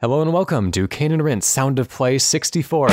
Hello and welcome to Cane and Rinse Sound of Play 64.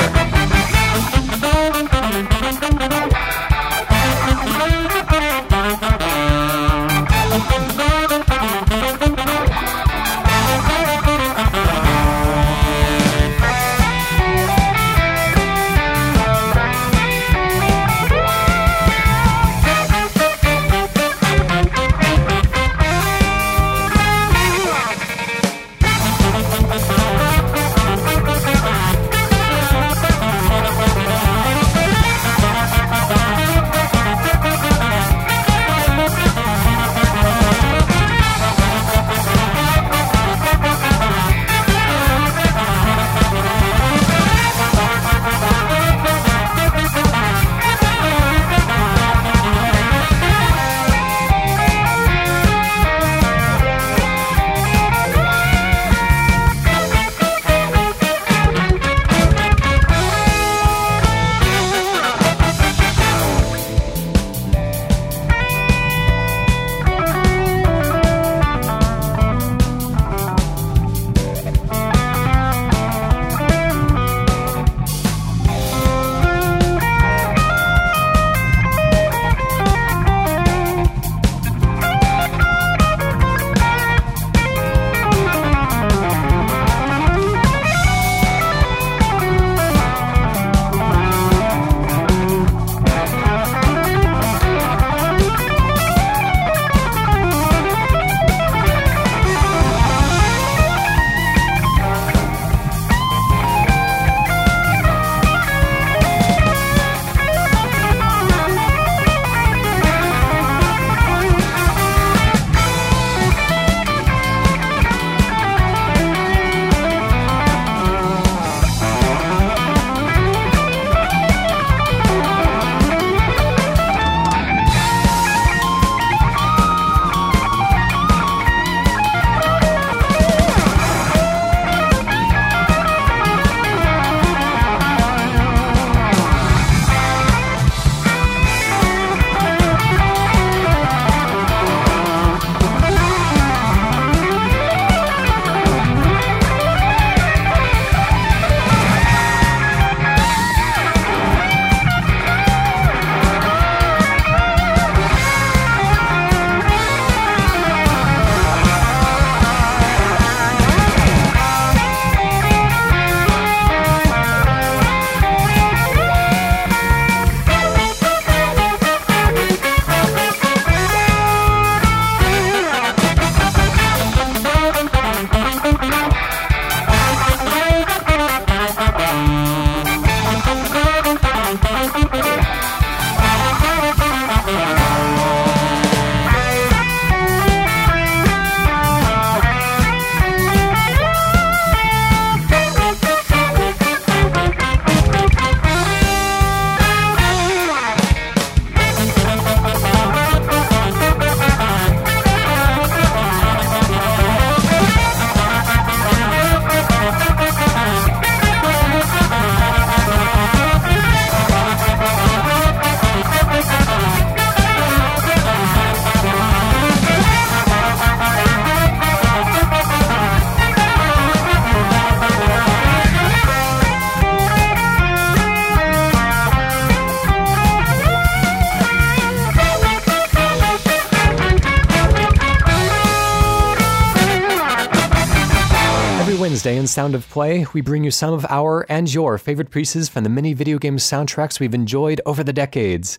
In Sound of Play, we bring you some of our and your favorite pieces from the many video game soundtracks we've enjoyed over the decades.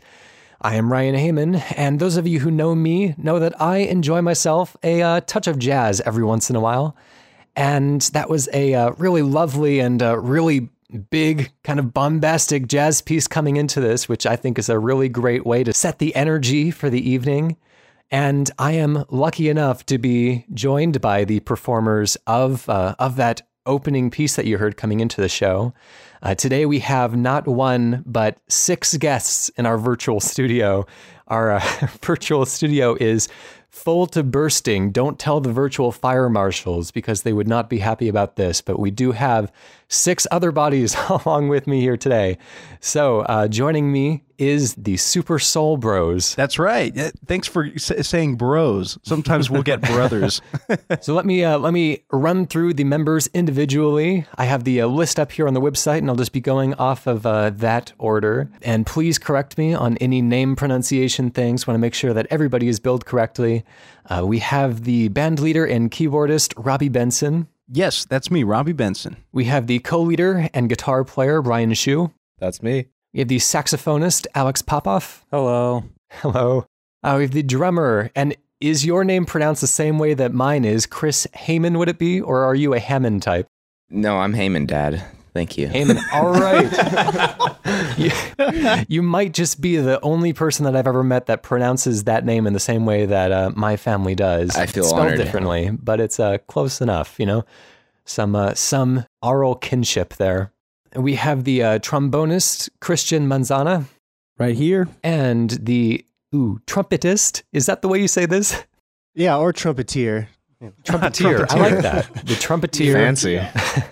I am Ryan Hamann, and those of you who know me know that I enjoy myself a uh, touch of jazz every once in a while. And that was a uh, really lovely and uh, really big, kind of bombastic jazz piece coming into this, which I think is a really great way to set the energy for the evening. And I am lucky enough to be joined by the performers of uh, of that opening piece that you heard coming into the show. Uh, today we have not one but six guests in our virtual studio. Our uh, virtual studio is full to bursting. Don't tell the virtual fire marshals because they would not be happy about this. But we do have six other bodies along with me here today. So uh, joining me is the Super Soul Bros. That's right. Thanks for s- saying bros. Sometimes we'll get brothers. So let me uh, let me run through the members individually. I have the uh, list up here on the website, and I'll just be going off of uh, that order. And please correct me on any name pronunciation things. Want to make sure that everybody is billed correctly. Uh, we have the band leader and keyboardist Robbie Benson. Yes, that's me, Robbie Benson. We have the co-leader and guitar player Brian Sheu. That's me. We have the saxophonist Alex Popoff. Hello. Hello. Uh, we have the drummer, and is your name pronounced the same way that mine is? Chris Heyman, would it be, or are you a Hammond type? No, I'm Heyman, Dad. Thank you. Heyman. All right. you, you might just be the only person that I've ever met that pronounces that name in the same way that uh, my family does. I feel It's spelled honored. differently, but it's uh, close enough. You know, some uh, some oral kinship there. We have the uh, trombonist Christian Manzana Right here. and the ooh trumpetist. Is that the way you say this? Yeah, or trumpeteer. Trumpeteer. I like that. The trumpeteer. Fancy.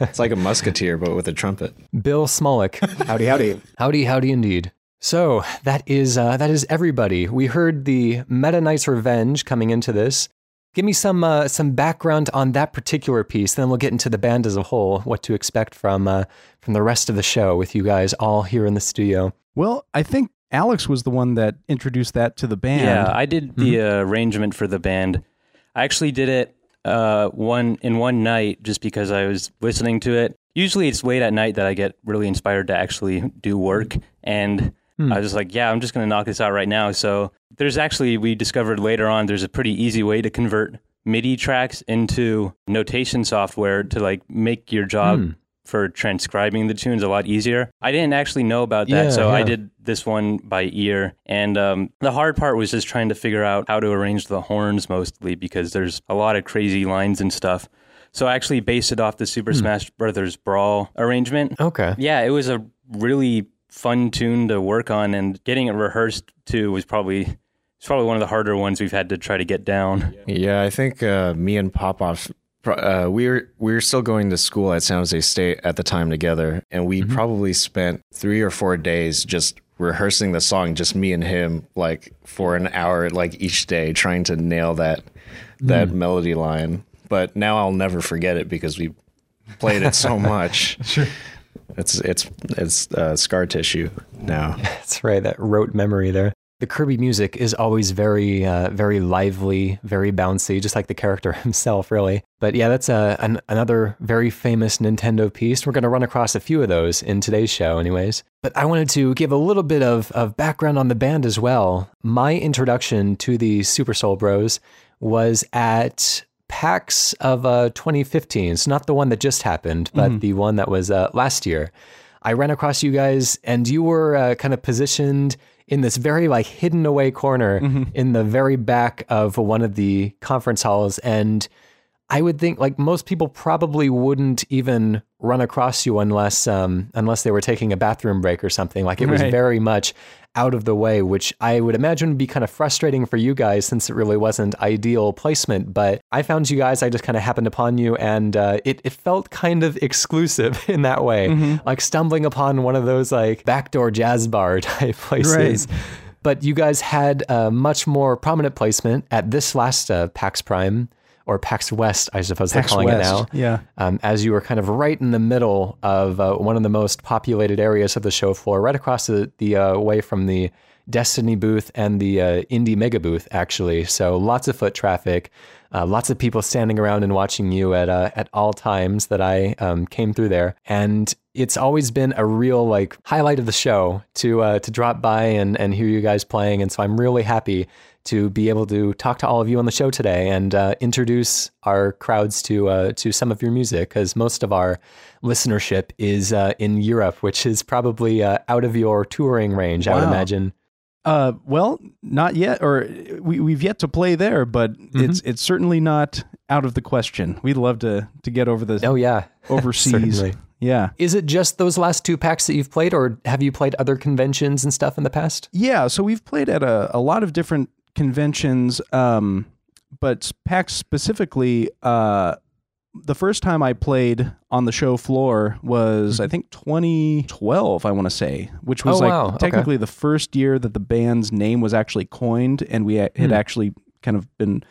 it's like a musketeer, but with a trumpet. Bill Smolik. Howdy, howdy. Howdy, howdy, indeed. So that is uh, that is everybody. We heard the Meta Knight's Revenge coming into this. Give me some uh, some background on that particular piece, then we'll get into the band as a whole. What to expect from uh, from the rest of the show with you guys all here in the studio. Well, I think Alex was the one that introduced that to the band. Yeah, I did the uh, arrangement for the band. I actually did it uh, one in one night just because I was listening to it. Usually, it's late at night that I get really inspired to actually do work, and I was just like, "Yeah, I'm just going to knock this out right now." So there's actually we discovered later on there's a pretty easy way to convert MIDI tracks into notation software to like make your job for transcribing the tunes a lot easier. I didn't actually know about that, Yeah, so I did this one by ear. And um, the hard part was just trying to figure out how to arrange the horns mostly because there's a lot of crazy lines and stuff. So I actually based it off the Super Smash Brothers Brawl arrangement. Okay. Yeah, it was a really fun tune to work on, and getting it rehearsed too was probably it's probably one of the harder ones we've had to try to get down. Yeah, I think uh, me and Popoff, uh, we were we were still going to school at San Jose State at the time together, and we probably spent three or four days just rehearsing the song, just me and him, like for an hour, like each day, trying to nail that that melody line. But now I'll never forget it because we played it so much. sure. It's it's it's uh, scar tissue now. That's right. That rote memory there. The Kirby music is always very, uh, very lively, very bouncy, just like the character himself, really. But yeah, that's a, an, another very famous Nintendo piece. We're going to run across a few of those in today's show, anyways. But I wanted to give a little bit of, of background on the band as well. My introduction to the Super Soul Bros was at PAX of uh, 2015. It's not the one that just happened, but the one that was uh, last year. I ran across you guys, and you were uh, kind of positioned in this very like hidden away corner mm-hmm. in the very back of one of the conference halls, and I would think like most people probably wouldn't even run across you unless um, unless they were taking a bathroom break or something. Like it was very much out of the way, which I would imagine would be kind of frustrating for you guys since it really wasn't ideal placement. But I found you guys, I just kind of happened upon you, and uh, it it felt kind of exclusive in that way, like stumbling upon one of those like backdoor jazz bar type places. But you guys had a much more prominent placement at this last uh, PAX Prime or PAX West, I suppose PAX they're calling West, it now. yeah. Um, as you were kind of right in the middle of uh, one of the most populated areas of the show floor, right across the, the uh, way from the Destiny booth and the uh, Indie Megabooth, actually. So lots of foot traffic, uh, lots of people standing around and watching you at uh, at all times that I um, came through there, and it's always been a real like highlight of the show to uh, to drop by and and hear you guys playing, and so I'm really happy to be able to talk to all of you on the show today and uh, introduce our crowds to uh, to some of your music because most of our listenership is uh, in Europe, which is probably uh, out of your touring range, I would imagine. Uh, well, not yet, or we we've yet to play there, but Mm-hmm. it's it's certainly not out of the question. We'd love to to get over the Oh yeah, overseas. Yeah, Is it just those last two PAX that you've played, or have you played other conventions and stuff in the past? yeah. So we've played at a, a lot of different conventions, um, but PAX specifically. Uh, the first time I played on the show floor was I think 2012 I want to say which was Oh, like wow. Okay. technically the first year that the band's name was actually coined and we had Hmm. actually kind of been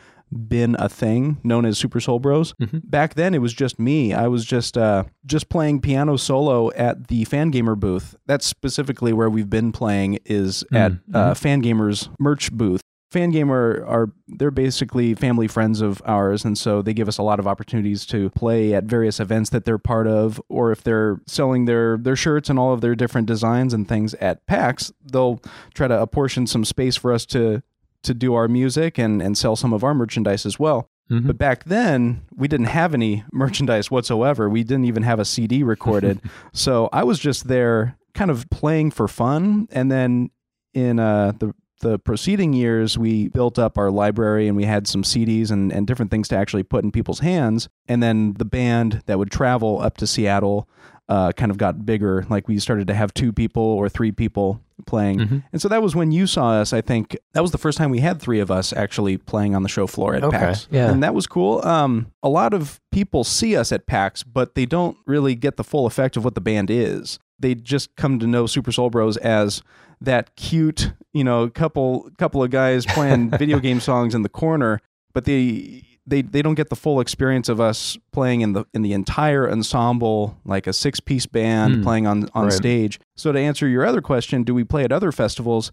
been a thing known as Super Soul Bros. Mm-hmm. Back then it was just me. I was just uh just playing piano solo at the Fangamer booth. That's specifically where we've been playing is at Mm-hmm. uh, Fangamer's merch booth. Fangamer are they're basically family friends of ours, and so they give us a lot of opportunities to play at various events that they're part of, or if they're selling their their shirts and all of their different designs and things at PAX, they'll try to apportion some space for us to to do our music and and sell some of our merchandise as well. Mhm. But back then, we didn't have any merchandise whatsoever. We didn't even have a CD recorded. so I was just there kind of playing for fun. And then in uh, the the preceding years, we built up our library and we had some CDs and, and different things to actually put in people's hands. And then the band that would travel up to Seattle uh, kind of got bigger. Like we started to have two people or three people playing. And so that was when you saw us. I think that was the first time we had three of us actually playing on the show floor at Okay, PAX. yeah. And that was cool. Um, a lot of people see us at PAX, but they don't really get the full effect of what the band is. They just come to know Super Soul Bros as that cute, you know, couple couple of guys playing video game songs in the corner, but they they they don't get the full experience of us playing in the in the entire ensemble, like a six piece band Hmm. playing on on Right. stage. So to answer your other question, do we play at other festivals?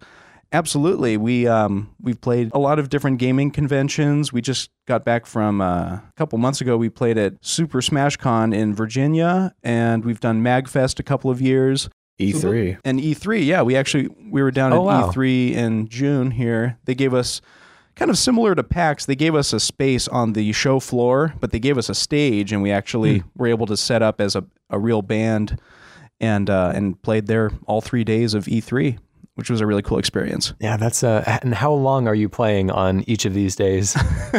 Absolutely. We um we've played a lot of different gaming conventions. We just got back from uh, a couple months ago. We played at Super Smash Con in Virginia, and we've done Magfest a couple of years. E3. And E3, yeah, we actually we were down Oh, at wow. E3 in June here. They gave us kind of similar to PAX. They gave us a space on the show floor, but they gave us a stage, and we actually were able to set up as a, a real band and uh, and played there all three days of E3, which was a really cool experience. Yeah, that's uh and how long are you playing on each of these days?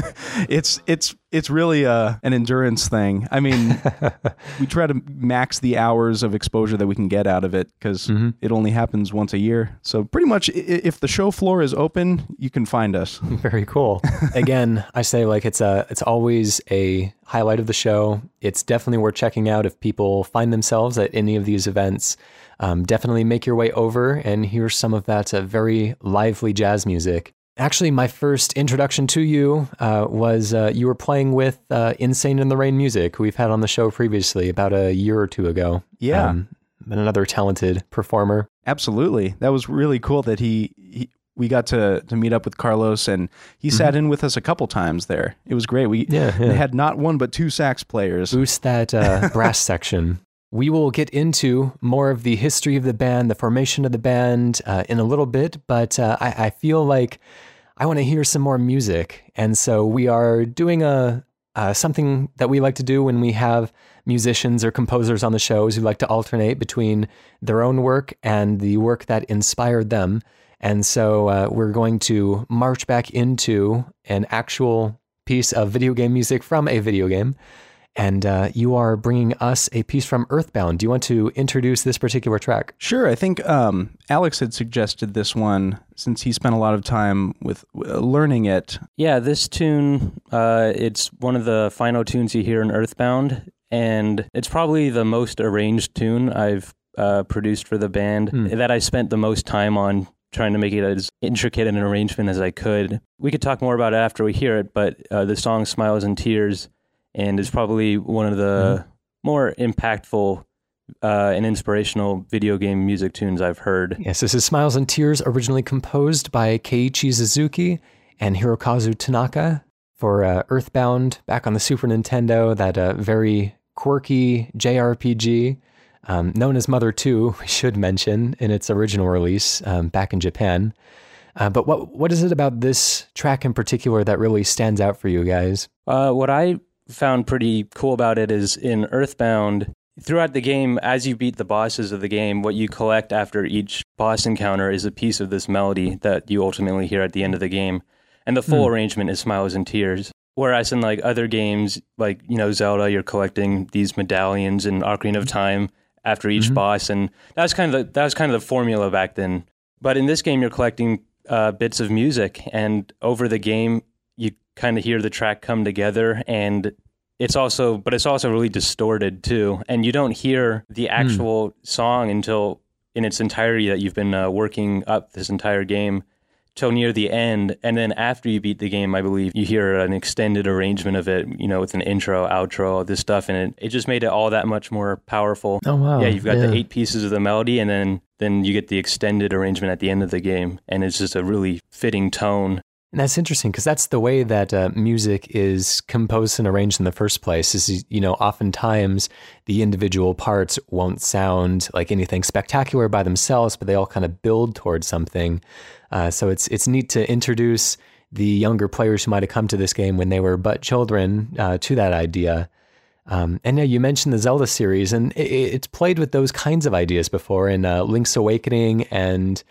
it's it's it's really uh, an endurance thing. I mean, we try to max the hours of exposure that we can get out of it because Mm-hmm. it only happens once a year. So pretty much, if the show floor is open, you can find us. Very cool. Again, I say like it's a it's always a highlight of the show. It's definitely worth checking out if people find themselves at any of these events. Um, definitely make your way over and hear some of that uh, very lively jazz music. Actually, my first introduction to you uh, was uh, you were playing with uh, Insane in the Rain music, we've had on the show previously about a year or two ago. Yeah. Um, another talented performer. Absolutely, that was really cool that he. he we got to, to meet up with Carlos and he sat in with us a couple times there. It was great. We Mm-hmm. Yeah, yeah. had not one but two sax players. boost that uh, brass section. We will get into more of the history of the band, the formation of the band uh, in a little bit, but uh, I, I feel like I want to hear some more music. And so we are doing a uh, something that we like to do when we have musicians or composers on the shows who like to alternate between their own work and the work that inspired them. And so uh, we're going to march back into an actual piece of video game music from a video game. And uh, you are bringing us a piece from Earthbound. Do you want to introduce this particular track? Sure. I think um, Alex had suggested this one since he spent a lot of time with uh, learning it. Yeah, this tune, uh, it's one of the final tunes you hear in Earthbound, and it's probably the most arranged tune I've uh, produced for the band Hmm. that I spent the most time on trying to make it as intricate an arrangement as I could. We could talk more about it after we hear it, but uh, the song Smiles and Tears, and it's probably one of the more impactful uh, and inspirational video game music tunes I've heard. Yes, this is Smiles and Tears, originally composed by Keiichi Suzuki and Hirokazu Tanaka for uh, Earthbound back on the Super Nintendo, that uh, very quirky JRPG. Um, known as Mother 2, we should mention, in its original release um, back in Japan. Uh, but what what is it about this track in particular that really stands out for you guys? Uh, what I found pretty cool about it is in Earthbound, throughout the game, as you beat the bosses of the game, what you collect after each boss encounter is a piece of this melody that you ultimately hear at the end of the game. And the full arrangement is Smiles and Tears. Whereas in like other games, like, you know, Zelda, you're collecting these medallions in Ocarina of Time after each boss. And that was kind of the, that was kind of the formula back then. But in this game, you're collecting uh, bits of music, and over the game, kind of hear the track come together, and it's also but it's also really distorted too and you don't hear the actual song until in its entirety that you've been uh, working up this entire game till near the end and then after you beat the game i believe you hear an extended arrangement of it you know with an intro outro all this stuff and it, it just made it all that much more powerful Oh wow. yeah you've got Yeah. the eight pieces of the melody and then then you get the extended arrangement at the end of the game and it's just a really fitting tone And that's interesting because that's the way that uh, music is composed and arranged in the first place. Is you know, oftentimes the individual parts won't sound like anything spectacular by themselves, but they all kind of build towards something. Uh, so it's it's neat to introduce the younger players who might have come to this game when they were but children uh, to that idea. Um, and yeah, you mentioned the Zelda series, and it, it's played with those kinds of ideas before in uh, Link's Awakening, and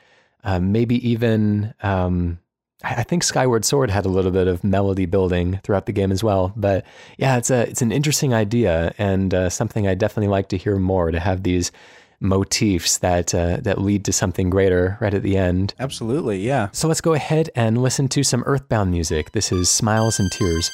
uh, maybe even um, I think Skyward Sword had a little bit of melody building throughout the game as well. But yeah, it's a it's an interesting idea and uh, something I definitely like to hear more. To have these motifs that uh, that lead to something greater right at the end. Absolutely, yeah. So let's go ahead and listen to some Earthbound music. This is Smiles and Tears.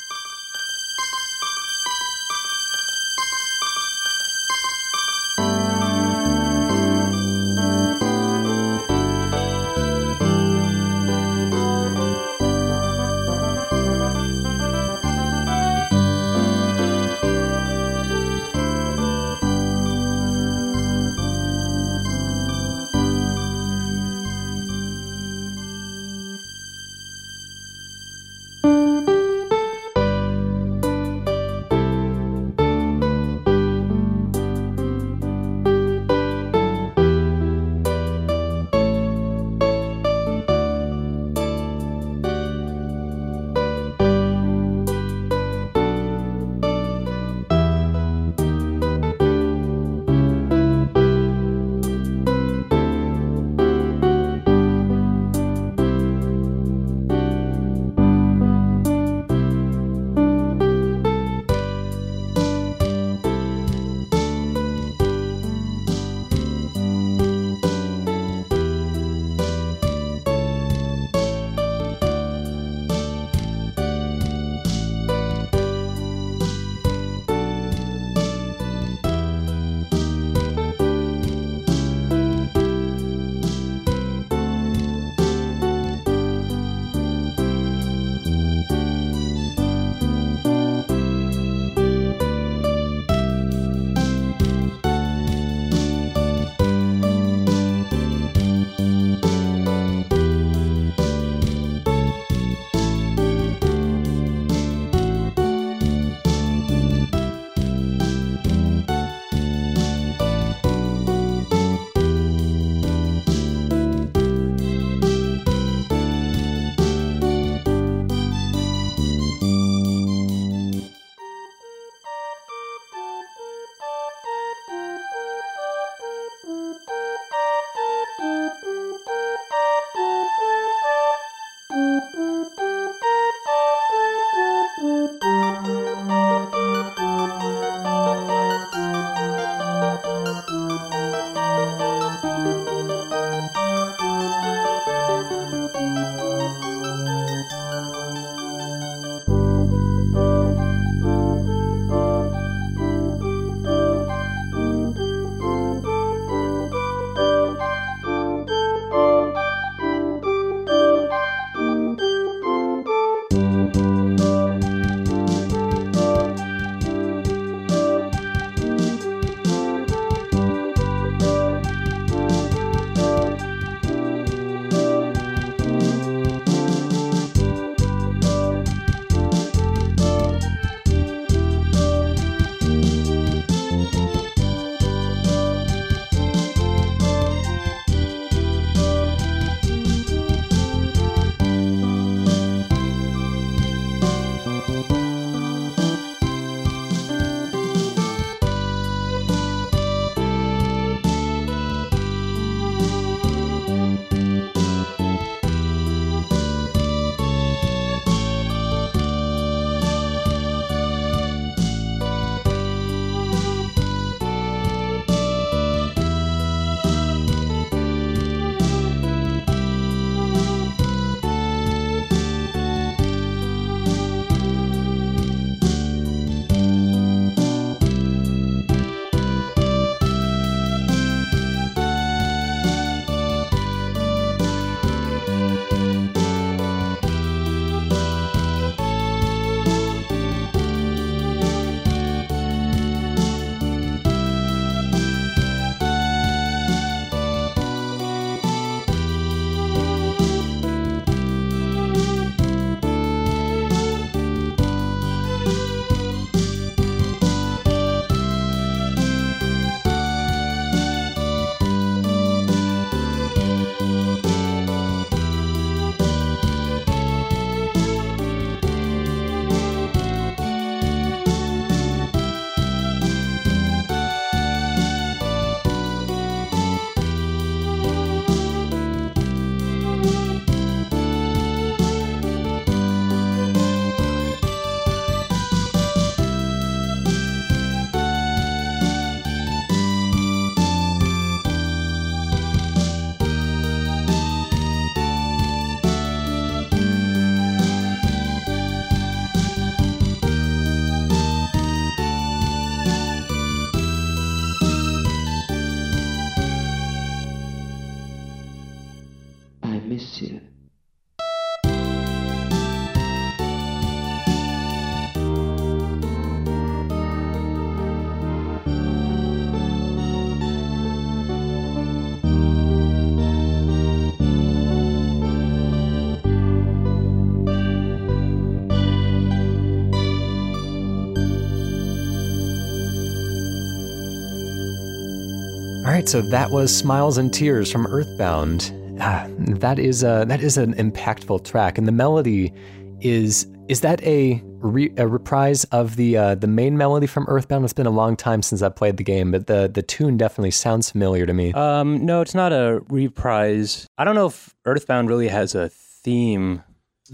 Right, so that was "Smiles and Tears" from Earthbound. Ah, that is a that is an impactful track, and the melody is is that a, re, a reprise of the uh, the main melody from Earthbound? It's been a long time since I played the game, but the the tune definitely sounds familiar to me. Um, no, it's not a reprise. I don't know if Earthbound really has a theme,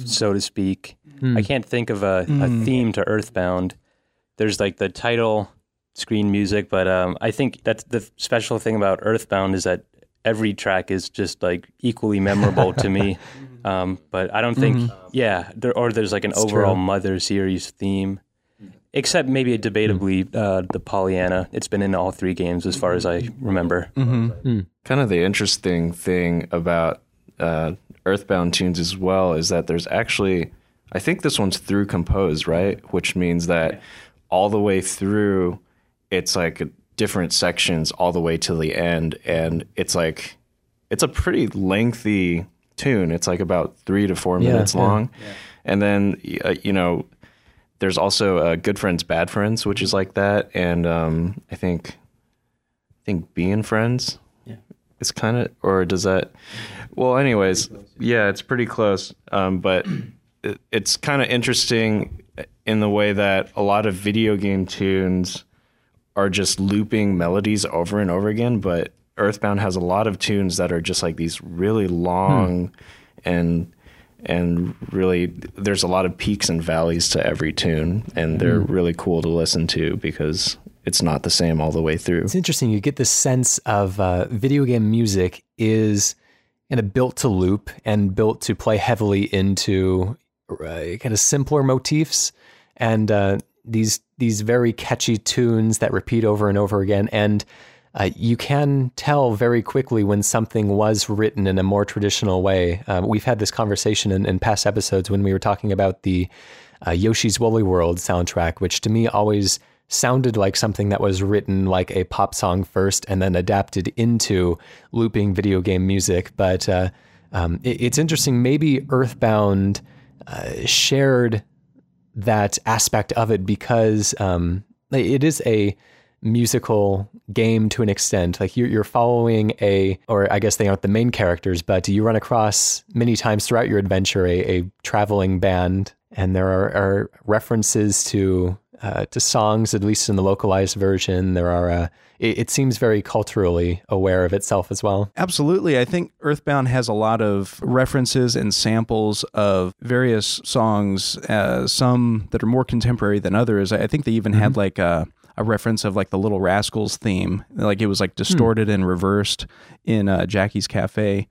so to speak. Hmm. I can't think of a, a theme to Earthbound. There's like the title screen music, but um, I think that's the special thing about Earthbound is that every track is just like equally memorable to me. Um, but I don't think, yeah, there, or there's like an overall true. Mother series theme, except maybe debatably uh, the Pollyanna. It's been in all three games as far as I remember. Kind of the interesting thing about uh, Earthbound tunes as well is that there's actually, I think this one's through composed, right? Which means that all the way through, it's like different sections all the way to the end, and it's like, it's a pretty lengthy tune. It's like about three to four Yeah, minutes yeah. long, and then uh, you know, there's also uh, Good Friends, Bad Friends, which is like that, and um, I think, I think Being Friends it's kind of or does that well anyways yeah it's pretty close um, but it, it's kind of interesting in the way that a lot of video game tunes are just looping melodies over and over again but earthbound has a lot of tunes that are just like these really long and and really there's a lot of peaks and valleys to every tune and they're really cool to listen to because it's not the same all the way through It's interesting. You get this sense of uh, video game music is kind of built to loop and built to play heavily into uh, kind of simpler motifs and uh, these these very catchy tunes that repeat over and over again. And uh, you can tell very quickly when something was written in a more traditional way. Uh, we've had this conversation in, in past episodes when we were talking about the uh, Yoshi's Woolly World soundtrack, which to me always sounded like something that was written like a pop song first and then adapted into looping video game music. But uh, um, it- it's interesting. Maybe Earthbound uh, shared that aspect of it because um, it is a musical game to an extent. Like you're, you're following a, or I guess they aren't the main characters, but you run across many times throughout your adventure a, a traveling band, and there are, are references to uh, to songs, at least in the localized version. There are. Uh, it, it seems very culturally aware of itself as well. Absolutely. I think Earthbound has a lot of references and samples of various songs, uh, some that are more contemporary than others. I think they even had like a, a reference of like the Little Rascals theme. Like it was like distorted and reversed in uh, Jackie's Cafe.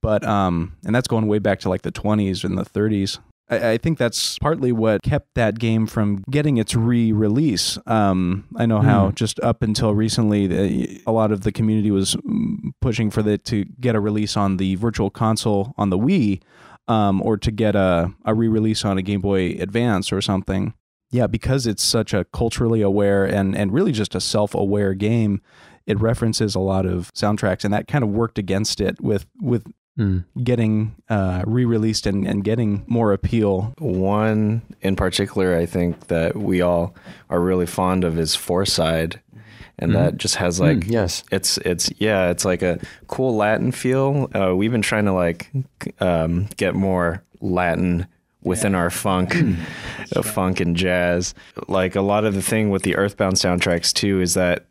But, um, and that's going way back to like the 20s and the 30s. I, I think that's partly what kept that game from getting its re-release. Um, I know how just up until recently, the, a lot of the community was mm, pushing for it to get a release on the Virtual Console on the Wii, um, or to get a, a re-release on a Game Boy Advance or something. Yeah, because it's such a culturally aware and and really just a self-aware game, it references a lot of soundtracks, and that kind of worked against it with with Mm. getting uh, re-released and, and getting more appeal. One in particular, I think that we all are really fond of is Fourside, and that just has like Mm, yes. it's it's yeah, it's like a cool Latin feel. Uh, we've been trying to like um, get more Latin within our funk, uh, funk and jazz. Like a lot of the thing with the Earthbound soundtracks too is that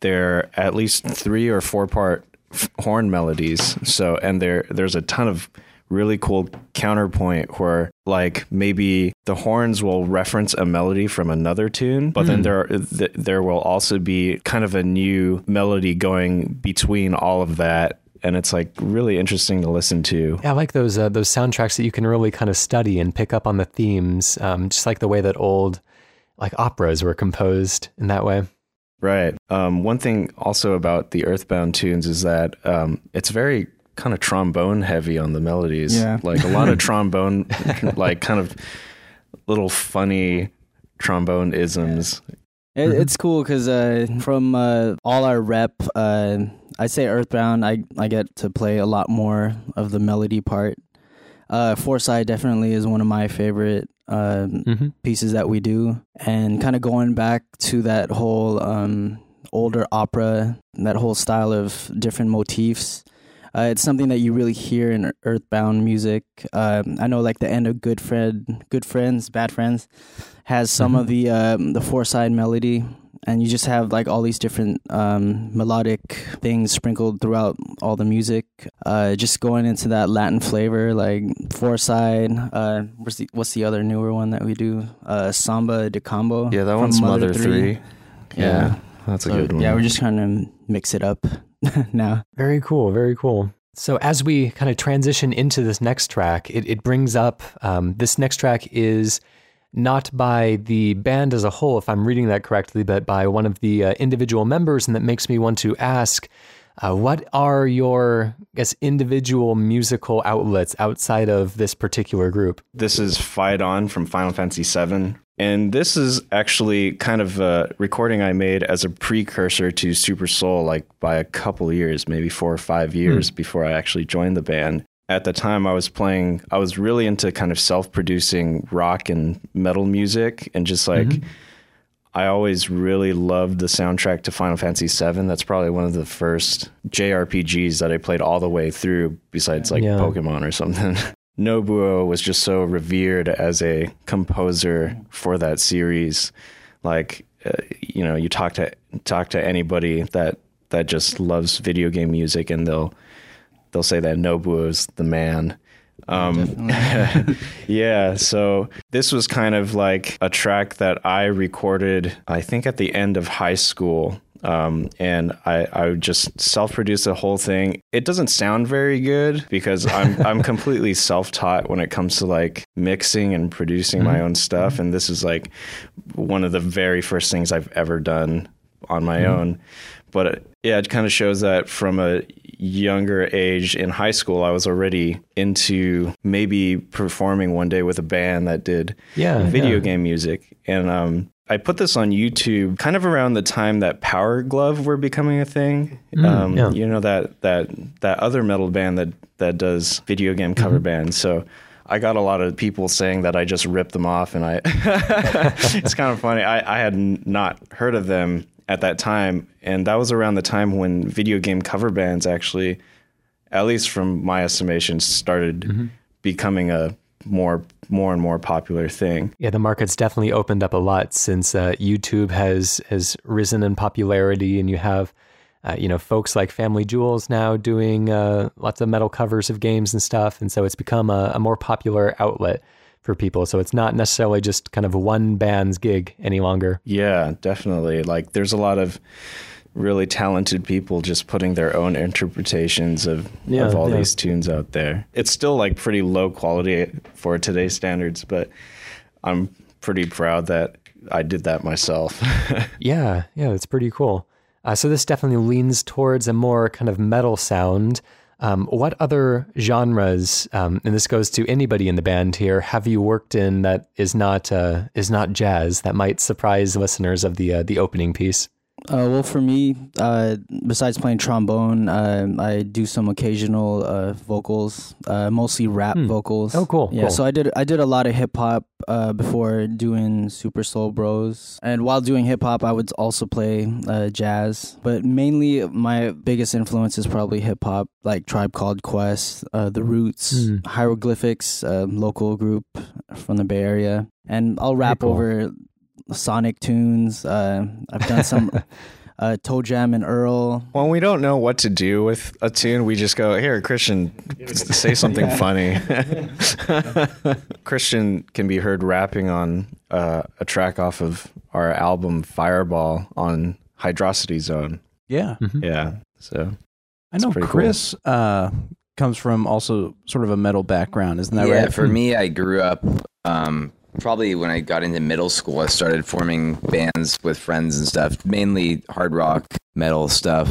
they're at least three or four part f- horn melodies. So and there there's a ton of really cool counterpoint where like maybe the horns will reference a melody from another tune but then there th- there will also be kind of a new melody going between all of that and it's like really interesting to listen to Yeah, I like those uh, those soundtracks that you can really kind of study and pick up on the themes, um, just like the way that old like operas were composed in that way. Right. Um, one thing also about the Earthbound tunes is that um, it's very kind of trombone heavy on the melodies. Yeah. Like a lot of trombone, like kind of little funny trombone isms. It, It's cool because uh, from uh, all our rep, uh, I say Earthbound. I I get to play a lot more of the melody part. Uh, Fourside definitely is one of my favorite um, Mm-hmm. pieces that we do, and kind of going back to that whole um, older opera, that whole style of different motifs. Uh, it's something that you really hear in Earthbound music. Um, I know, like the end of Good Friend, Good Friends, Bad Friends, has some of the um, the Fourside melody, and you just have like all these different um, melodic things sprinkled throughout all the music. Uh, just going into that Latin flavor, like Fourside. Uh, what's the what's the other newer one that we do? Uh, Samba de Combo. Yeah, that one's Mother, 3. Yeah. That's a So, good one. Yeah, we're just trying to mix it up now. Very cool, very cool. So as we kind of transition into this next track, it, it brings up um, this next track is not by the band as a whole, if I'm reading that correctly, but by one of the uh, individual members, and that makes me want to ask, uh, what are your, I guess, individual musical outlets outside of this particular group? This is Fight On from Final Fantasy VII. And this is actually kind of a recording I made as a precursor to Super Soul, like by a couple years, maybe four or five years before I actually joined the band. At the time, I was playing, I was really into kind of self producing rock and metal music and just like, I always really loved the soundtrack to Final Fantasy VII. That's probably one of the first JRPGs that I played all the way through, besides like Yeah. Pokemon or something. Nobuo was just so revered as a composer for that series. Like, uh, you know, you talk to talk to anybody that that just loves video game music, and they'll they'll say that Nobuo is the man. Um, yeah, so this was kind of like a track that I recorded, I think, at the end of high school. Um, and I, I would just self-produce the whole thing. It doesn't sound very good because I'm I'm completely self-taught when it comes to like mixing and producing my own stuff. And this is like one of the very first things I've ever done on my own. But yeah, it kind of shows that from a younger age in high school, I was already into maybe performing one day with a band that did Yeah, video yeah. game music. And um, I put this on YouTube kind of around the time that Powerglove were becoming a thing. um, yeah. You know that that that other metal band that that does video game cover bands. So. I got a lot of people saying that I just ripped them off, and I. it's kind of funny. I, I had not heard of them at that time, and that was around the time when video game cover bands actually, at least from my estimation, started becoming a more more and more popular thing. Yeah, the market's definitely opened up a lot since uh, YouTube has has risen in popularity, and you have, uh, you know, folks like FamilyJules now doing uh, lots of metal covers of games and stuff, and so it's become a, a more popular outlet for people. So it's not necessarily just kind of one band's gig any longer. Yeah, definitely. Like there's a lot of really talented people just putting their own interpretations of, Yeah, of all yeah. these tunes out there. It's still like pretty low quality for today's standards, but I'm pretty proud that I did that myself. Yeah, yeah, that's pretty cool. Uh, so this definitely leans towards a more kind of metal sound. Um, what other genres, um, and this goes to anybody in the band here, have you worked in that is not uh, is not jazz that might surprise listeners of the uh, the opening piece? Uh, well, for me, uh, besides playing trombone, uh, I do some occasional uh, vocals, uh, mostly rap vocals. Oh, cool, Yeah, cool. so I did I did a lot of hip hop uh, before doing Super Soul Bros, and while doing hip hop, I would also play uh, jazz. But mainly, my biggest influence is probably hip hop, like Tribe Called Quest, uh, The Roots, Hmm. Hieroglyphics, a local group from the Bay Area, and I'll rap cool. over Sonic tunes. Uh, I've done some uh, ToeJam and Earl. when we don't know what to do with a tune, we just go, "Here, Christian, say something funny." Christian can be heard rapping on uh, a track off of our album Fireball on Hydrocity Zone. Yeah. Yeah, so I know pretty cool. Chris uh, comes from also sort of a metal background, isn't that yeah, right? for me, I grew up um, probably when I got into middle school. I started forming bands with friends and stuff, mainly hard rock, metal stuff.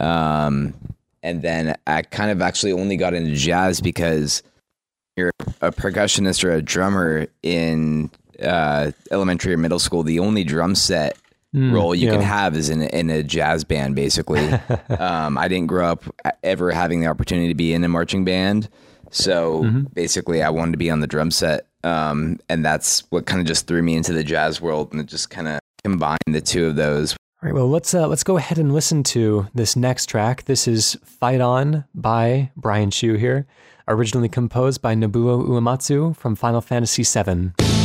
Um, and then I kind of actually only got into jazz because you're a percussionist or a drummer in uh, elementary or middle school. The only drum set role you can have is in a, in a jazz band, basically. um, I didn't grow up ever having the opportunity to be in a marching band. So basically, I wanted to be on the drum set. Um, and that's what kind of just threw me into the jazz world. And it just kind of combined the two of those. All right, well, let's uh, let's go ahead and listen to this next track. This is "Fight On" by Brian Sheu here, originally composed by Nobuo Uematsu from Final Fantasy VII.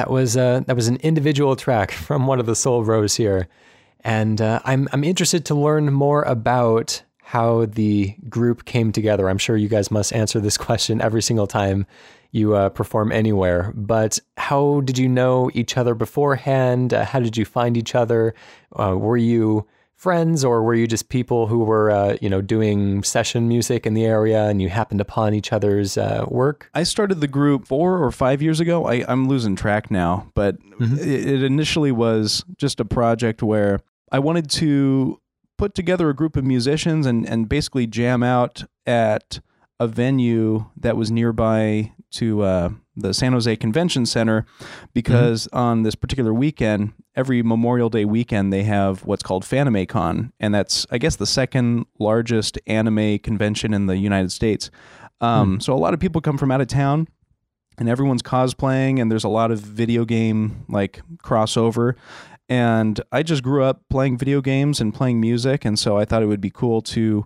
That was uh, that was an individual track from one of the Soul Bros here, and uh, I'm I'm interested to learn more about how the group came together. I'm sure you guys must answer this question every single time you uh, perform anywhere. But how did you know each other beforehand? Uh, how did you find each other? Uh, were you friends or were you just people who were uh, you know doing session music in the area and you happened upon each other's uh, work I started the group four or five years ago. I, I'm losing track now, but it, it initially was just a project where I wanted to put together a group of musicians and, and basically jam out at a venue that was nearby to uh, the San Jose Convention Center because on this particular weekend, every Memorial Day weekend, they have what's called FanimeCon, and that's I guess the second largest anime convention in the United States. Um, So a lot of people come from out of town, and everyone's cosplaying, and there's a lot of video game like crossover. And I just grew up playing video games and playing music, and so I thought it would be cool to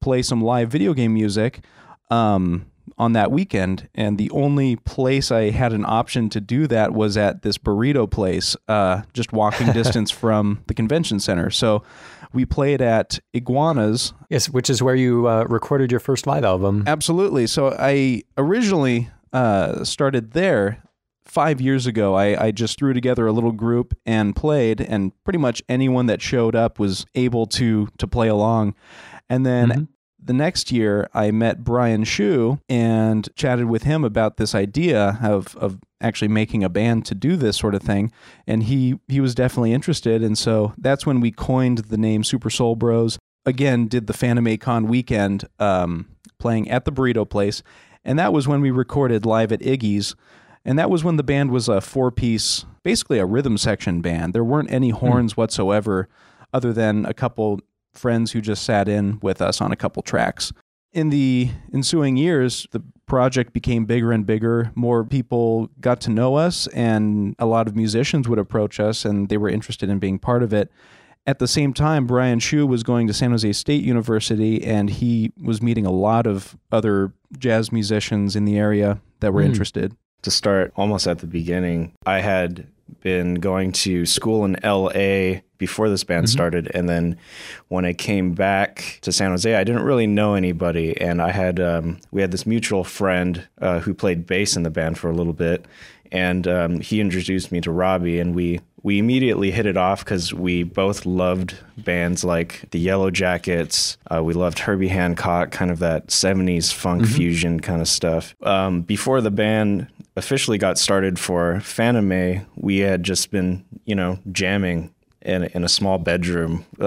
play some live video game music um, on that weekend, and the only place I had an option to do that was at this burrito place, uh, just walking distance from the convention center. So we played at Iguanas. Yes, which is where you uh, recorded your first live album. Absolutely. So I originally uh, started there five years ago. I, I just threw together a little group and played, and pretty much anyone that showed up was able to to play along. And then Mhm. The next year, I met Brian Sheu and chatted with him about this idea of of actually making a band to do this sort of thing, and he he was definitely interested, and so that's when we coined the name Super Soul Bros. Again, did the FanimeCon weekend um, playing at the Burrito Place, and that was when we recorded live at Iggy's. And that was when the band was a four piece, basically a rhythm section band. There weren't any horns whatsoever, other than a couple friends who just sat in with us on a couple tracks. In the ensuing years, the project became bigger and bigger. More people got to know us, and a lot of musicians would approach us, and they were interested in being part of it. At the same time, Brian Sheu was going to San Jose State University, and he was meeting a lot of other jazz musicians in the area that were Hmm. interested. to start almost at the beginning, I had been going to school in LA before this band started. And then when I came back to San Jose, I didn't really know anybody. And I had, um, we had this mutual friend uh, who played bass in the band for a little bit. And um, he introduced me to Robbie, and we, we immediately hit it off because we both loved bands like the Yellowjackets. Uh, we loved Herbie Hancock, kind of that 70s funk fusion kind of stuff. Um, before the band officially got started for Fanime, we had just been, you know, jamming in, in a small bedroom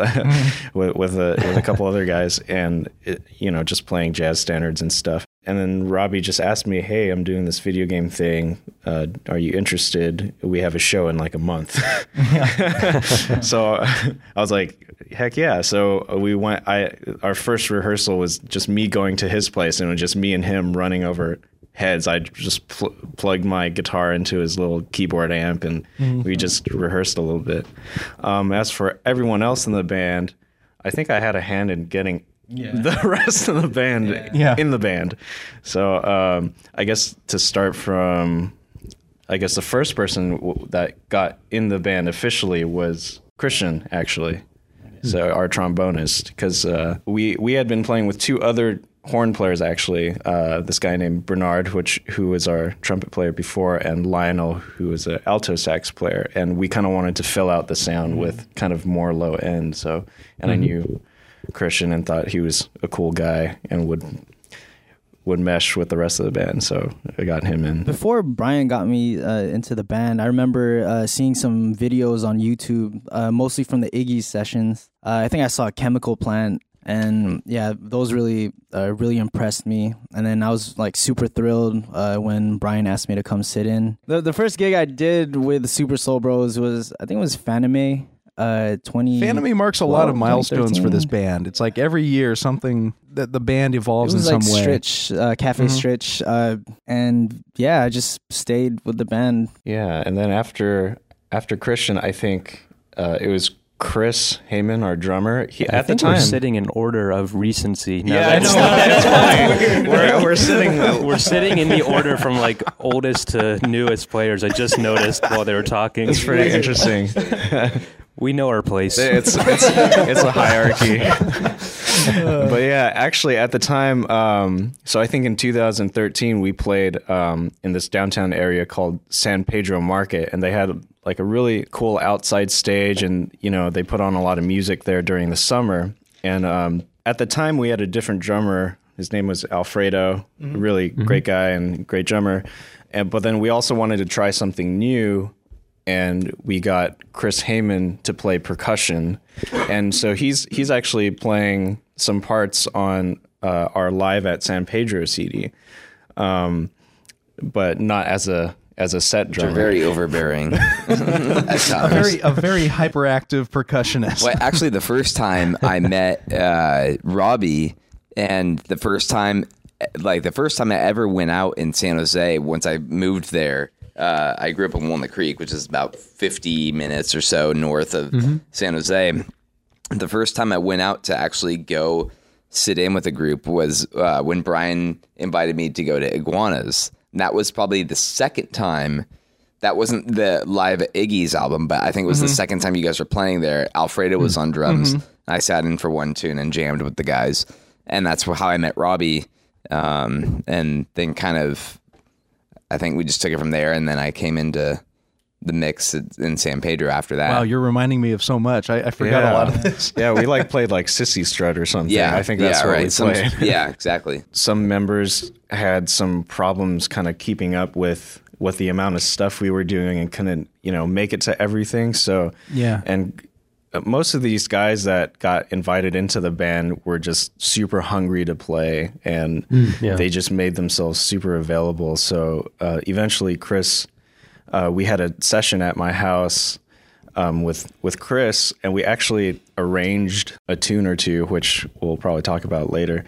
with, with, a, with a couple other guys and, it, you know, just playing jazz standards and stuff. And then Robbie just asked me, "Hey, I'm doing this video game thing. Uh, are you interested? We have a show in like a month." so I was like, "Heck yeah!" So we went. I our first rehearsal was just me going to his place, and it was just me and him running over heads. I just pl- plugged my guitar into his little keyboard amp, and we just rehearsed a little bit. Um, as for everyone else in the band, I think I had a hand in getting the rest of the band Yeah. in the band. So um, I guess to start from, I guess the first person w- that got in the band officially was Christian, actually. So our trombonist, because uh, we we had been playing with two other horn players actually. Uh, this guy named Bernard, which who was our trumpet player before, and Lionel, who was an alto sax player, and we kind of wanted to fill out the sound with kind of more low end. So, and I knew Christian and thought he was a cool guy and would would mesh with the rest of the band. So I got him in. Before Brian got me uh, into the band, I remember uh, seeing some videos on YouTube, uh, mostly from the Iggy sessions. Uh, I think I saw Chemical Plant, and yeah, those really, uh, really impressed me. And then I was like super thrilled uh, when Brian asked me to come sit in. The the first gig I did with Super Soul Bros was I think it was Fanime. Uh, twenty. Fanime marks a lot of milestones for this band. It's like every year something that the band It evolves in was some like way. Stritch, uh, Cafe Mhm. Stritch, uh, and yeah, I just stayed with the band Yeah, and then after after Christian, I think uh, it was Chris Heyman, our drummer. He, at the time, we're sitting in order of recency. No, Yeah, that's That's fine. We're, we're sitting. We're sitting in the order from like oldest to newest players. I just noticed while they were talking. It's pretty interesting. We know our place. It's it's it's a hierarchy. but yeah, actually, at the time, um, so I think in 2013 we played um, in this downtown area called San Pedro Market, and they had like a really cool outside stage, and you know they put on a lot of music there during the summer. And um, at the time, we had a different drummer. His name was Alfredo, a really great guy and great drummer. And but then we also wanted to try something new and we got Chris Heyman to play percussion, and so he's he's actually playing some parts on uh, our live at San Pedro CD, um, but not as a as a set They're drummer. very overbearing at A very a very hyperactive percussionist. Well, actually, the first time I met uh, Robbie, and the first time, like the first time I ever went out in San Jose, once I moved there, uh, I grew up in Walnut Creek, which is about 50 minutes or so north of San Jose. The first time I went out to actually go sit in with a group was uh, when Brian invited me to go to Iguanas. That was probably the second time. That wasn't the live Iggy's album, but I think it was the mm-hmm. second time you guys were playing there. Alfredo was on mm-hmm. drums. Mm-hmm. I sat in for one tune and jammed with the guys, and that's how I met Robbie. Um, and then kind of, I think we just took it from there, and then I came into the mix in San Pedro after that. Wow, you're reminding me of so much. I, I forgot a lot of this. yeah, we like played like Cissy Strut or something. yeah, I think that's yeah, what right. we Some- played. yeah, exactly. some members had some problems kind of keeping up with with the amount of stuff we were doing and couldn't you know make it to everything so Yeah. and uh, most of these guys that got invited into the band were just super hungry to play and yeah. they just made themselves super available so uh, eventually chris uh, we had a session at my house um, with with Chris, and we actually arranged a tune or two, which we'll probably talk about later.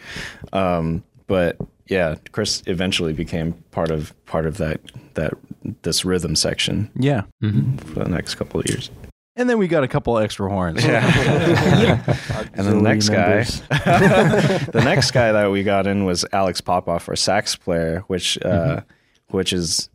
Um, but yeah, Chris eventually became part of part of that that this rhythm section Yeah. for the next couple of years. And then we got a couple extra horns. Yeah. And the next guy, the next guy that we got in was Alex Popoff, our sax player, which uh, which is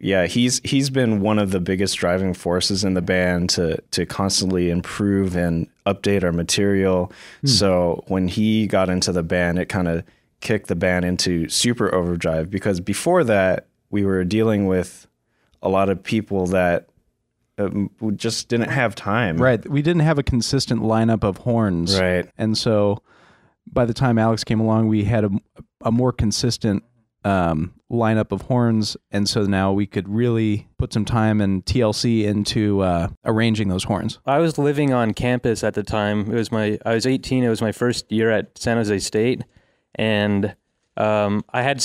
yeah, he's he's been one of the biggest driving forces in the band to to constantly improve and update our material. So when he got into the band, it kind of kicked the band into super overdrive because before that we were dealing with a lot of people that um, just didn't have time. Right. We didn't have a consistent lineup of horns. Right. And so by the time Alex came along, we had a, a more consistent um, lineup of horns. And so now we could really put some time and TLC into uh, arranging those horns. I was living on campus at the time. It was my I was 18. It was my first year at San Jose State, and um, I had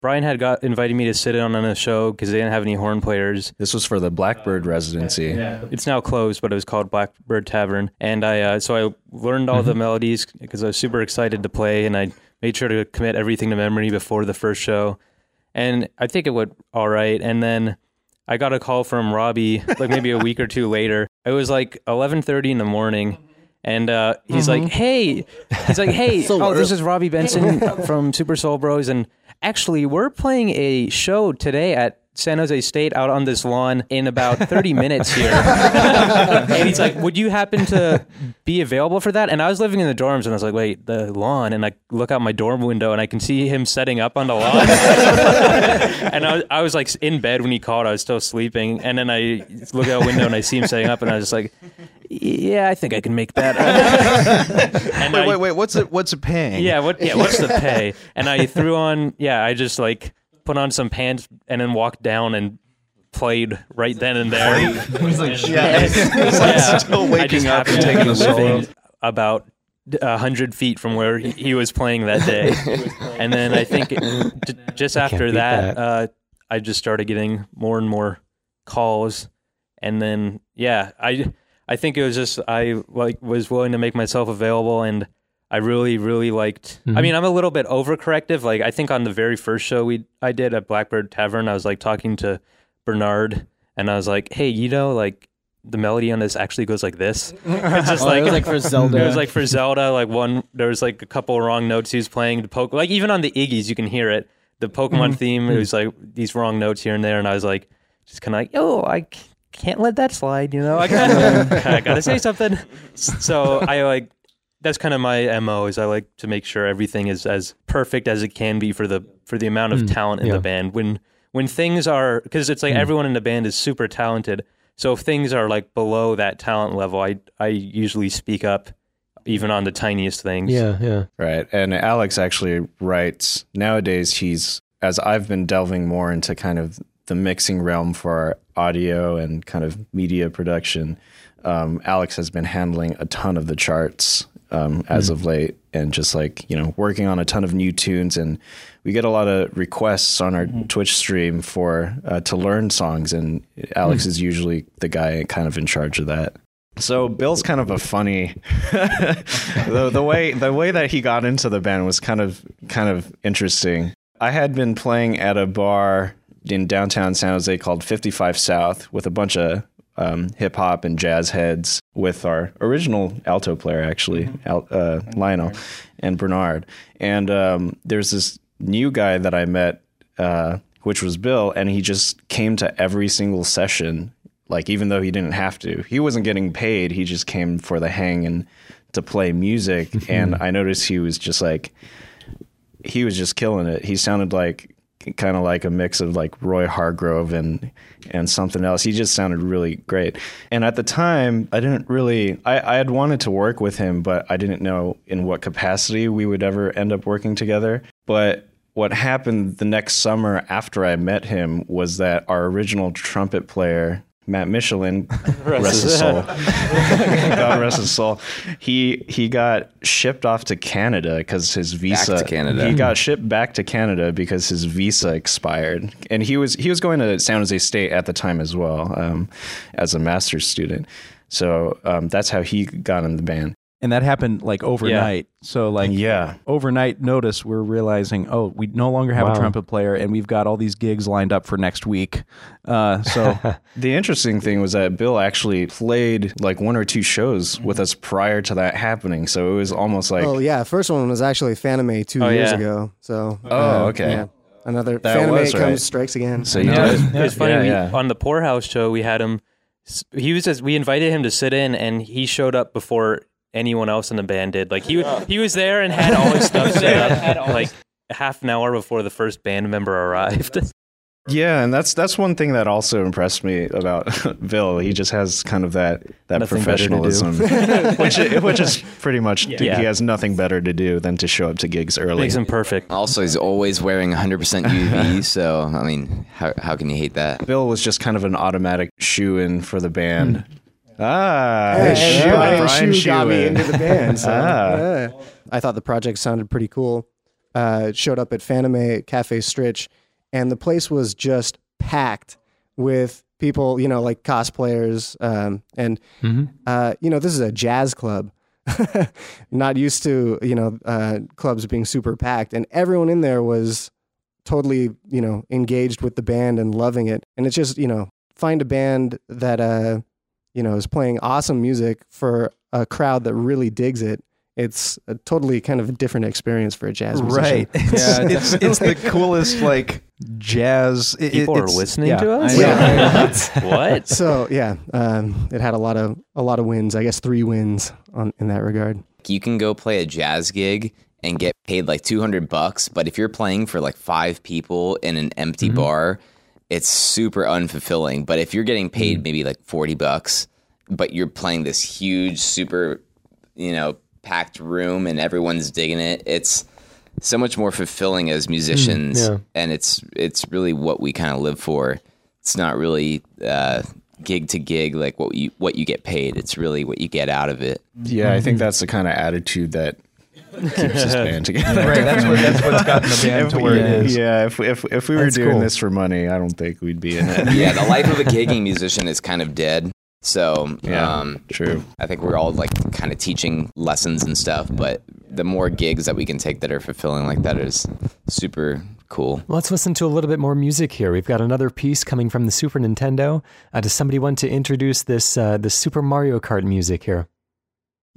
Brian had got invited me to sit in on a show because they didn't have any horn players. This was for the Blackbird residency. Yeah. It's now closed, but it was called Blackbird Tavern, and I uh, so I learned all the melodies because I was super excited to play, and I made sure to commit everything to memory before the first show, and I think it went all right. And then I got a call from Robbie like maybe a week or two later. It was like 11:30 in the morning. And uh, he's like, "Hey," he's like, "Hey, oh, this is Robbie Benson from Super Soul Bros, and actually, we're playing a show today at San Jose State out on this lawn in about 30 minutes here." and he's like, "Would you happen to be available for that?" And I was living in the dorms, and I was like, "Wait, the lawn?" And I look out my dorm window, and I can see him setting up on the lawn. and I was, I was like in bed when he called. I was still sleeping, and then I look out a window and I see him setting up, and I was just like, "Yeah, I think I can make that." and I- wait. What's it? What's it paying? yeah, what? Yeah, what's the pay? And I threw on. Yeah, I just like put on some pants and then walked down and played right then and there. like, yeah, Still waking up and taking a solo. about a hundred feet from where he he was playing that day. and then I think it, j- just after that, that. Uh, I just started getting more and more calls, and then yeah, I I think it was just I like was willing to make myself available and. I really, really liked. I mm-hmm. mean, I'm a little bit overcorrective. Like, I think on the very first show we I did at Blackbird Tavern, I was like talking to Bernard, and I was like, "Hey, you know, like the melody on this actually goes like this." It's just Oh, like it was like for Zelda. It was like for Zelda, like one there was like a couple wrong notes he was playing. The poke, like even on the Iggy's, you can hear it. The Pokemon mm-hmm. theme, it was like these wrong notes here and there, and I was like, just kind of like, "Oh, I can't let that slide," you know. I gotta, I gotta say something. So I like that's kind of my mo is I like to make sure everything is as perfect as it can be for the for the amount of talent in yeah. the band. When when things are because it's like everyone in the band is super talented. So if things are like below that talent level, I I usually speak up even on the tiniest things. Yeah, yeah. Right. And Alex actually writes nowadays he's as I've been delving more into kind of the mixing realm for audio and kind of media production, um, Alex has been handling a ton of the charts um, as of late and just like, you know, working on a ton of new tunes. And we get a lot of requests on our Twitch stream for uh, to learn songs. And Alex is usually the guy kind of in charge of that. So Bill's kind of a funny the, the way the way that he got into the band was kind of kind of interesting. I had been playing at a bar in downtown San Jose called 55 South with a bunch of um, hip hop and jazz heads with our original alto player, actually, Al, uh, Lionel and Bernard. And um, there's this new guy that I met, uh, which was Bill, and he just came to every single session, like even though he didn't have to. He wasn't getting paid. He just came for the hang and to play music. and I noticed he was just like he was just killing it. He sounded like kind of like a mix of like Roy Hargrove and and something else. He just sounded really great. And at the time, I didn't really I, I had wanted to work with him, but I didn't know in what capacity we would ever end up working together. But what happened the next summer after I met him was that our original trumpet player Matt Michelin, rest his soul. God rest his soul. He he got shipped off to Canada because his visa. to Canada. He got shipped back to Canada because his visa expired, and he was he was going to San Jose State at the time as well um, as a master's student. So um, that's how he got in the band. And that happened like overnight. So like Yeah, overnight notice, we're realizing, oh, we no longer have Wow. a trumpet player, and we've got all these gigs lined up for next week. Uh, so The interesting thing was that Bill actually played like one or two shows with us prior to that happening. So it was almost like, oh yeah, first one was actually Fanime two Oh, years yeah. ago. So Oh, okay. Another That Fanime was comes right. strikes again. so you Yeah, did. it was funny. Yeah, we. On the Poorhouse show, we had him. He was just. We invited him to sit in, and he showed up before anyone else in the band did. Like he he was there and had all his stuff set up, like half an hour before the first band member arrived. Yeah, and that's that's one thing that also impressed me about Bill. He just has kind of that that Nothing better to do. professionalism, which i- which is pretty much Yeah. he has nothing better to do than to show up to gigs early. Makes him perfect. Also, he's always wearing 100% UV, so I mean, how how can you hate that? Bill was just kind of an automatic shoe in for the band. Hmm. Ah, Hey, Shoo- and Brian, Brian Sheu got me into the band. So, Ah. yeah. I thought the project sounded pretty cool. Uh, it showed up at Fanime Cafe Stritch, and the place was just packed with people, you know, like cosplayers. Um, and, uh, you know, this is a jazz club. Not used to, you know, uh, clubs being super packed. And everyone in there was totally, you know, engaged with the band and loving it. And it's just, you know, find a band that, uh, you know, is playing awesome music for a crowd that really digs it. It's a totally kind of a different experience for a jazz musician. right, it's, it's it's the coolest like jazz. it- People are listening yeah. to us. Yeah. what? So yeah, um, it had a lot of a lot of wins. I guess three wins on in that regard. You can go play a jazz gig and get paid like 200 bucks, but if you're playing for like five people in an empty bar, it's super unfulfilling. But if you're getting paid hmm. maybe like 40 bucks, but you're playing this huge, super, you know, packed room and everyone's digging it, it's so much more fulfilling as musicians. Hmm, yeah. And it's it's really what we kind of live for. It's not really uh, gig to gig like what you what you get paid. It's really what you get out of it. Yeah, I think mm-hmm. that's the kind of attitude that keeps this band together. Right, that's what that's what's gotten the band to where yeah, it is. Yeah, if if if we were That's doing cool. this for money, I don't think we'd be in it. yeah, the life of a gigging musician is kind of dead. So Yeah, um, true. I think we're all like kind of teaching lessons and stuff, but the more gigs that we can take that are fulfilling like that is super cool. Let's listen to a little bit more music here. We've got another piece coming from the Super Nintendo. Uh, does somebody want to introduce this uh, the Super Mario Kart music here?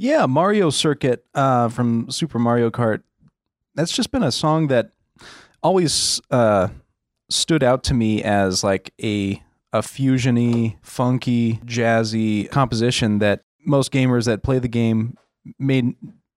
Yeah, Mario Circuit uh, from Super Mario Kart. That's just been a song that always uh, stood out to me as like a a fusiony, funky, jazzy composition that most gamers that play the game may n-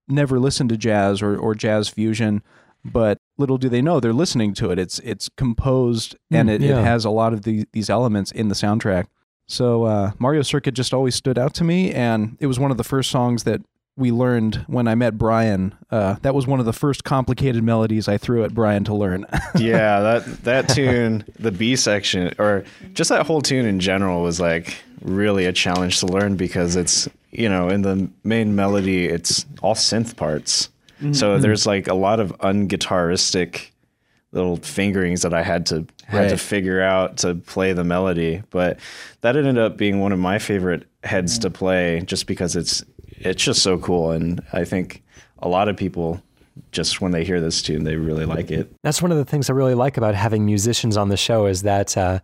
never listen to jazz or, or jazz fusion, but little do they know they're listening to it. It's it's composed and Mm, it, yeah. it has a lot of the, these elements in the soundtrack. So uh, Mario Circuit just always stood out to me, and it was one of the first songs that we learned when I met Brian. Uh, that was one of the first complicated melodies I threw at Brian to learn. yeah, that that tune, the B section, or just that whole tune in general, was like really a challenge to learn because it's you know in the main melody it's all synth parts, so there's like a lot of unguitaristic little fingerings that I had to had to figure out to play the melody. But that ended up being one of my favorite heads to play, just because it's it's just so cool, and I think a lot of people just when they hear this tune, they really like it. That's one of the things I really like about having musicians on the show is that uh,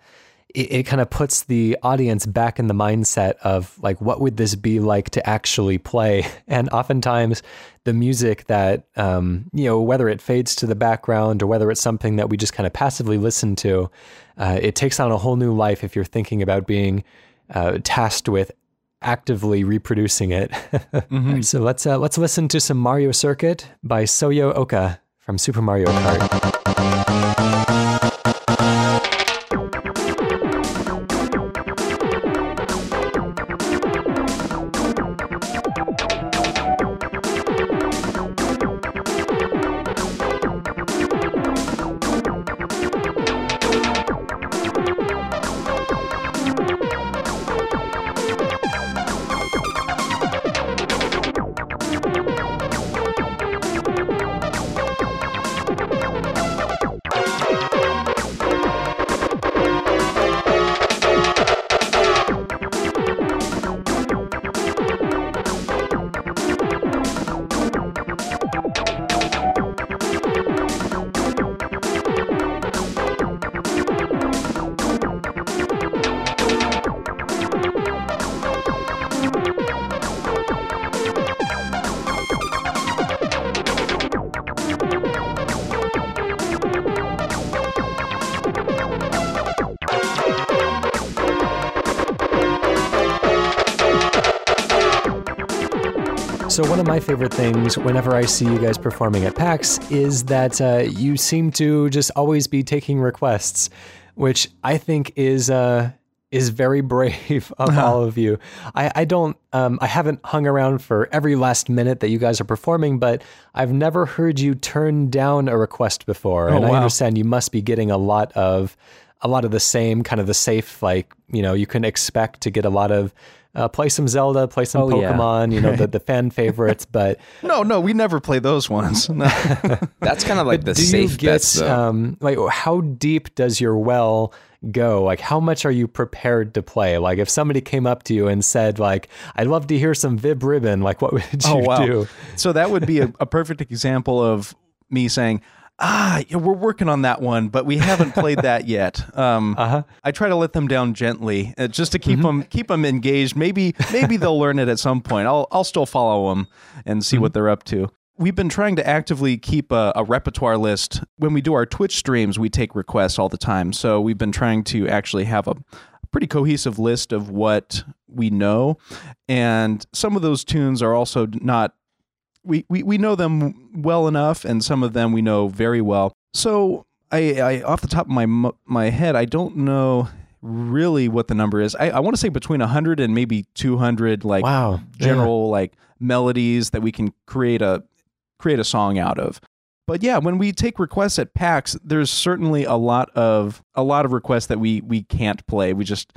it, it kind of puts the audience back in the mindset of like, what would this be like to actually play? And oftentimes, the music that um, you know, whether it fades to the background or whether it's something that we just kind of passively listen to, uh, it takes on a whole new life if you're thinking about being uh, tasked with actively reproducing it. Mhm. so let's uh, let's listen to some Mario Circuit by Soyo Oka from Super Mario Kart. My favorite things whenever I see you guys performing at PAX is that uh, you seem to just always be taking requests, which I think is uh, is very brave of all of you. I, I don't um, I haven't hung around for every last minute that you guys are performing, but I've never heard you turn down a request before, and I understand you must be getting a lot of a lot of the same kind of the safe like you know you can expect to get a lot of uh, play some Zelda, play some Oh, yeah. Pokemon, you know the the fan favorites, but No, no, we never play those ones. No. That's kind of like the do you safe get bets, um like how deep does your well go like how much are you prepared to play like if somebody came up to you and said like i'd love to hear some Vib-Ribbon like what would you oh wow. do So that would be a, a perfect example of me saying, ah, yeah, we're working on that one, but we haven't played that yet. Um, Uh-huh. I try to let them down gently, uh, just to keep them keep them engaged. Maybe maybe they'll learn it at some point. I'll I'll still follow them and see what they're up to. We've been trying to actively keep a, a repertoire list. When we do our Twitch streams, we take requests all the time. So we've been trying to actually have a pretty cohesive list of what we know, and some of those tunes are also not we, we, we know them well enough, and some of them we know very well. So I, I off the top of my my head, I don't know really what the number is. I, I want to say between 100 and maybe 200 like wow general like melodies that we can create a create a song out of. But yeah, when we take requests at PAX, there's certainly a lot of a lot of requests that we we can't play. We just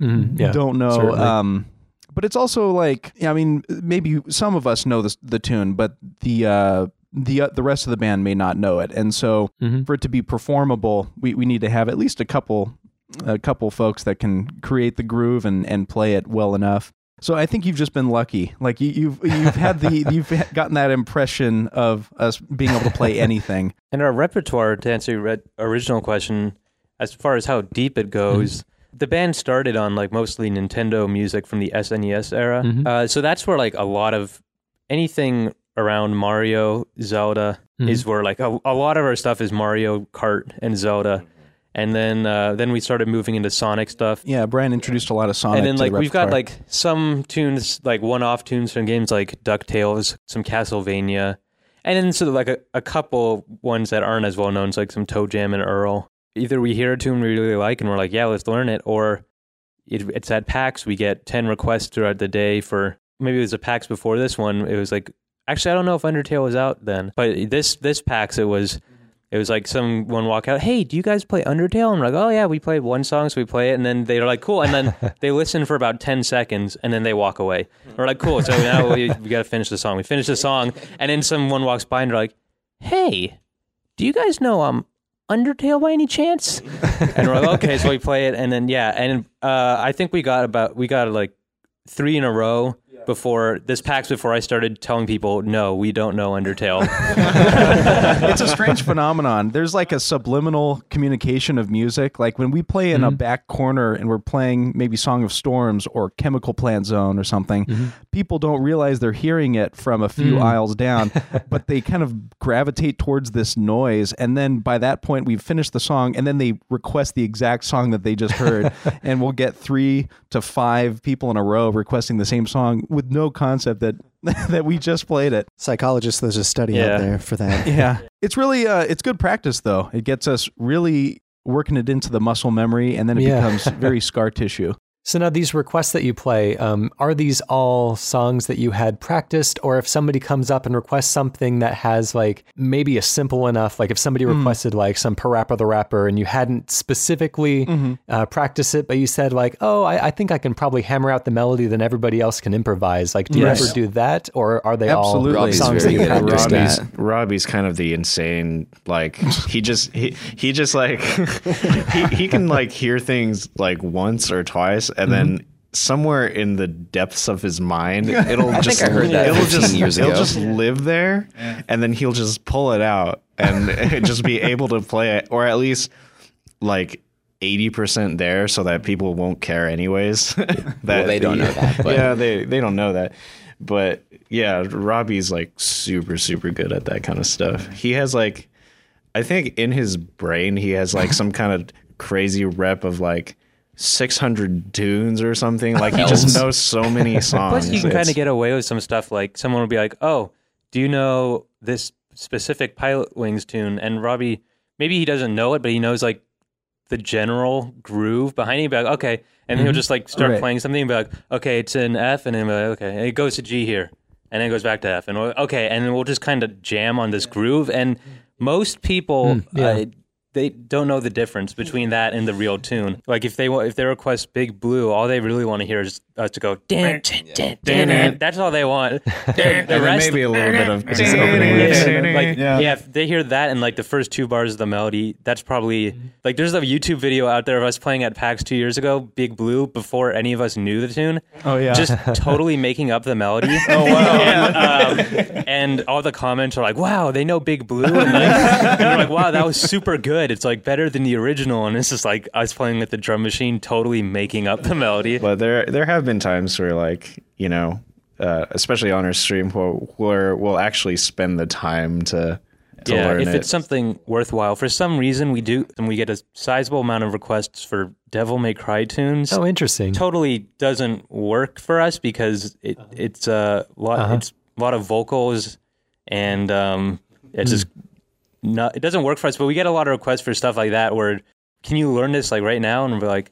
Mhm, yeah don't know. Um, but it's also like, I mean, maybe some of us know the the tune, but the uh, the uh, the rest of the band may not know it, and so Mhm. for it to be performable, we, we need to have at least a couple a couple folks that can create the groove and and play it well enough. So I think you've just been lucky. Like you, you've you've had the you've gotten that impression of us being able to play anything. And our repertoire, to answer your original question, as far as how deep it goes, the band started on like mostly Nintendo music from the SNES era. Mhm. Uh, so that's where like a lot of anything around Mario, Zelda is where like a, a lot of our stuff is Mario Kart and Zelda. And then uh, then we started moving into Sonic stuff. Yeah, Brian introduced a lot of Sonic. and then to the like we've got like some tunes like one-off tunes from games like DuckTales, some Castlevania, and then sort of like a, a couple ones that aren't as well known, so like some ToeJam and Earl. Either we hear a tune we really like and we're like, yeah, let's learn it, or it, it's at PAX. We get ten requests throughout the day for maybe it was a PAX before this one. It was like actually I don't know if Undertale was out then, but this this PAX it was. It was like someone walk out, hey, do you guys play Undertale? And we're like, oh yeah, we play one song, so we play it. And then they're like, cool. And then they listen for about 10 seconds and then they walk away. We're like, cool. So now we, we got to finish the song. We finish the song and then someone walks by and they're like, hey, do you guys know um Undertale by any chance? And we're like, okay. So we play it. And then, yeah. And uh, I think we got about, we got like three in a row before this PAX before I started telling people, no, we don't know Undertale. it's a strange phenomenon. There's like a subliminal communication of music. Like when we play in a mm-hmm. back corner and we're playing maybe Song of Storms or Chemical Plant Zone or something, mm-hmm. people don't realize they're hearing it from a few mm. aisles down, but they kind of gravitate towards this noise. And then by that point, we've finished the song, and then they request the exact song that they just heard. and we'll get three to five people in a row requesting the same song with no concept that that we just played it. Psychologists, there's a study Yeah. out there for that. Yeah. It's really uh it's good practice though. It gets us really working it into the muscle memory and then it Yeah. becomes very scar tissue. So now these requests that you play, um, are these all songs that you had practiced, or if somebody comes up and requests something that has like maybe a simple enough, like if somebody requested like some Parappa the Rapper and you hadn't specifically uh, practiced it, but you said like, oh, I, I think I can probably hammer out the melody, then everybody else can improvise. Like, do you ever do that, or are they Absolutely. all Robbie's songs that you practiced? Robbie's. Robbie's kind of the insane like he just he, he just like he, he can like hear things like once or twice and then mm-hmm. somewhere in the depths of his mind it'll I just think I heard that it'll just years it'll just live there and then he'll just pull it out and just be able to play it or at least like 80% there so that people won't care anyways. That Well, they don't know that, but- yeah they they don't know that. But yeah robbie's like super super good at that kind of stuff. He has like i think in his brain he has like some kind of crazy rep of like 600 tunes or something like he just knows so many songs Plus, you can kind of get away with some stuff. Like someone will be like, "Oh, do you know this specific Pilotwings tune?" And Robbie, maybe he doesn't know it, but he knows like the general groove behind it. He'll be like, "Okay," and he'll just like start Right. playing something. And be like, "Okay, it's in F," and then be like, "Okay," and it goes to G here, and then it goes back to F, and we'll, okay, and then we'll just kind of jam on this groove. And most people, yeah. uh, they don't know the difference between that and the real tune. Like if they if they request Big Blue, all they really want to hear is us to go. "Dun, dun, dun, dun, dun." That's all they want. The rest, maybe a little bit of yeah, opening riffs. like yeah. if they hear that and like the first two bars of the melody, that's probably like there's a YouTube video out there of us playing at PAX two years ago, Big Blue, before any of us knew the tune. Oh yeah. Just totally making up the melody. Oh wow! and, um, and all the comments are like, "Wow, they know Big Blue," and, like, and they're like, "Wow, that was super good. It's like better than the original." And it's just like us playing with the drum machine, totally making up the melody. But there there have been times where like you know, uh, especially on our stream, where, where we'll actually spend the time to to yeah, learn if it. it's something worthwhile. For some reason, we do, and we get a sizable amount of requests for Devil May Cry tunes. Oh, interesting. Totally doesn't work for us because it, it's a lot. Uh-huh. It's a lot of vocals, and um, it's Hmm. just not. It doesn't work for us. But we get a lot of requests for stuff like that. Where can you learn this like right now? And we're like,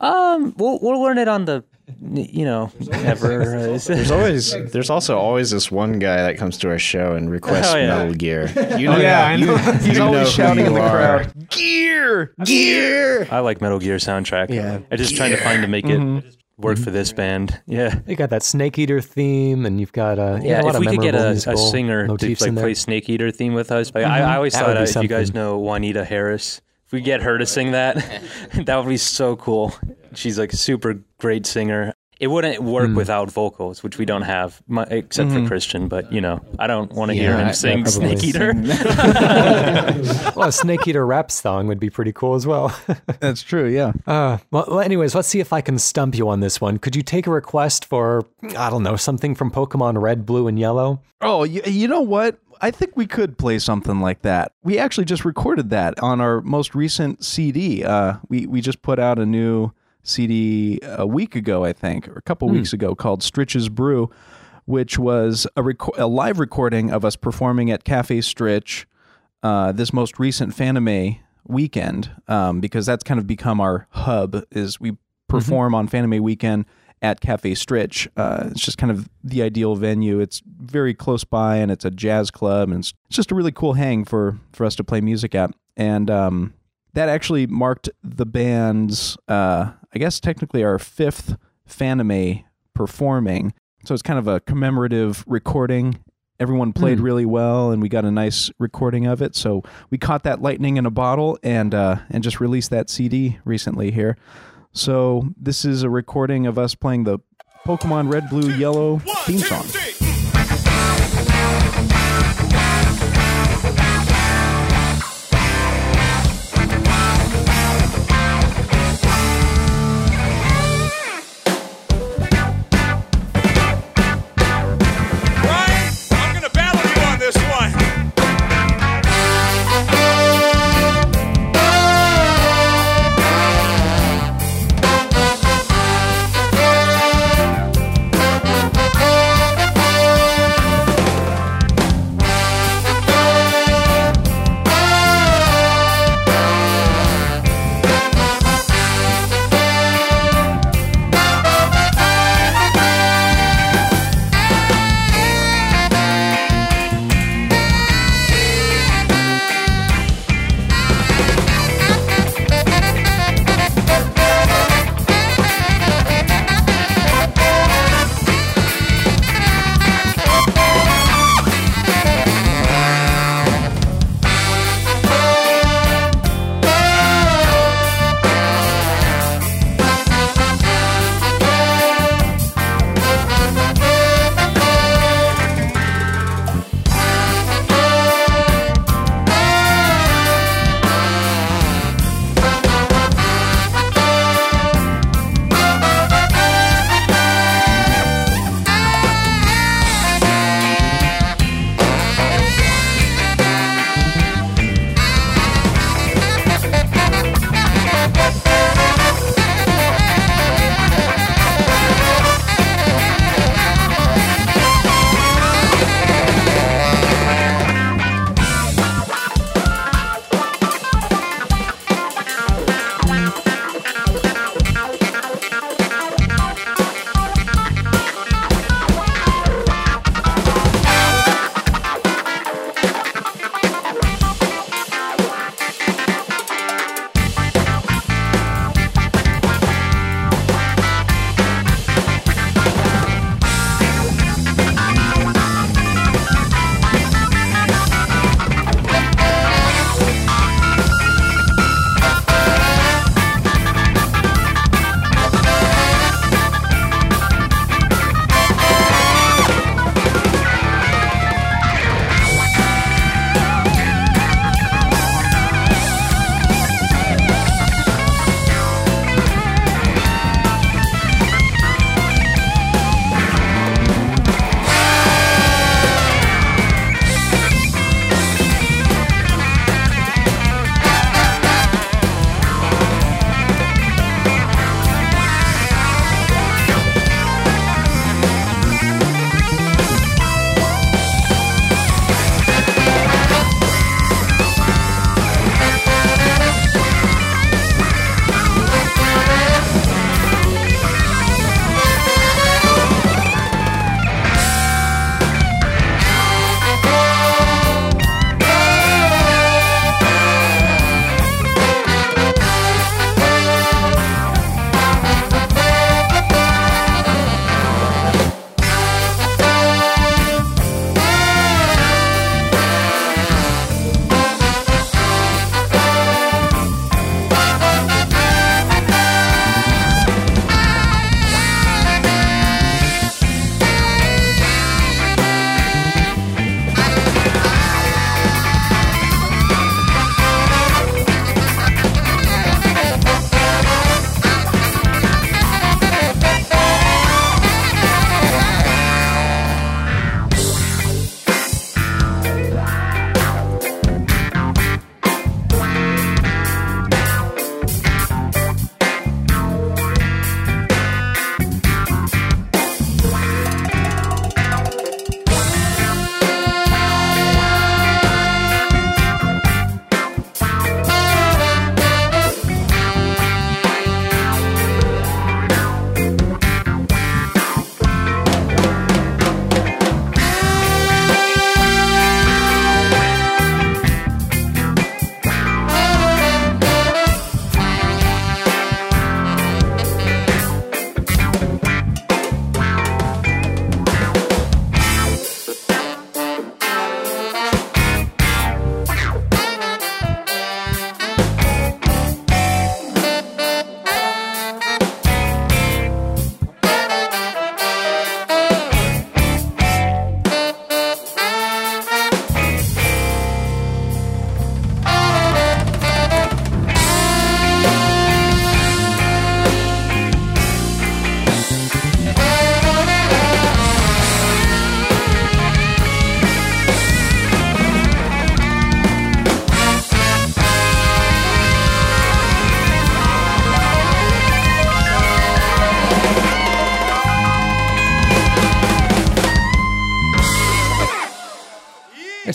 um, we'll we'll learn it on the, you know, never. uh, There's always there's also always this one guy that comes to our show and requests Oh, yeah. Metal Gear. You know, yeah, I you, know. He's you always know shouting in the are. crowd. Gear! Gear! I like Metal Gear soundtrack. Yeah. I'm just trying to find to make it Mm-hmm. work for this band. Yeah. You got that Snake Eater theme, and you've got uh, Yeah, a lot if of we could get a, a singer to like in there. play Snake Eater theme with us, but I, I always That thought uh, if you guys know Juanita Harris, if we get her to sing that, that would be so cool. She's like a super great singer. It wouldn't work Hmm. without vocals, which we don't have, my, except for Christian. But you know, I don't want to hear him I- sing probably Snake Eater. well, a Snake Eater rap song would be pretty cool as well. That's true, yeah. Uh, well, well, anyways, let's see if I can stump you on this one. Could you take a request for, I don't know, something from Pokemon Red, Blue, and Yellow? Oh, you, you know what? I think we could play something like that. We actually just recorded that on our most recent CD. Uh, we we just put out a new CD a week ago, I think, or a couple weeks ago, called Stritch's Brew, which was a, reco- a live recording of us performing at Cafe Stritch uh, this most recent Fanime weekend, um, because that's kind of become our hub. Is we perform on Fanime weekend at Cafe Stritch. Uh, it's just kind of the ideal venue. It's very close by, and it's a jazz club, and it's, just a really cool hang for for us to play music at. And um, that actually marked the band's, uh, I guess, technically our fifth Fanime performing. So it's kind of a commemorative recording. Everyone played really well, and we got a nice recording of it. So we caught that lightning in a bottle, and uh, and just released that CD recently here. So this is a recording of us playing the Pokemon Red, Blue, Yellow theme song.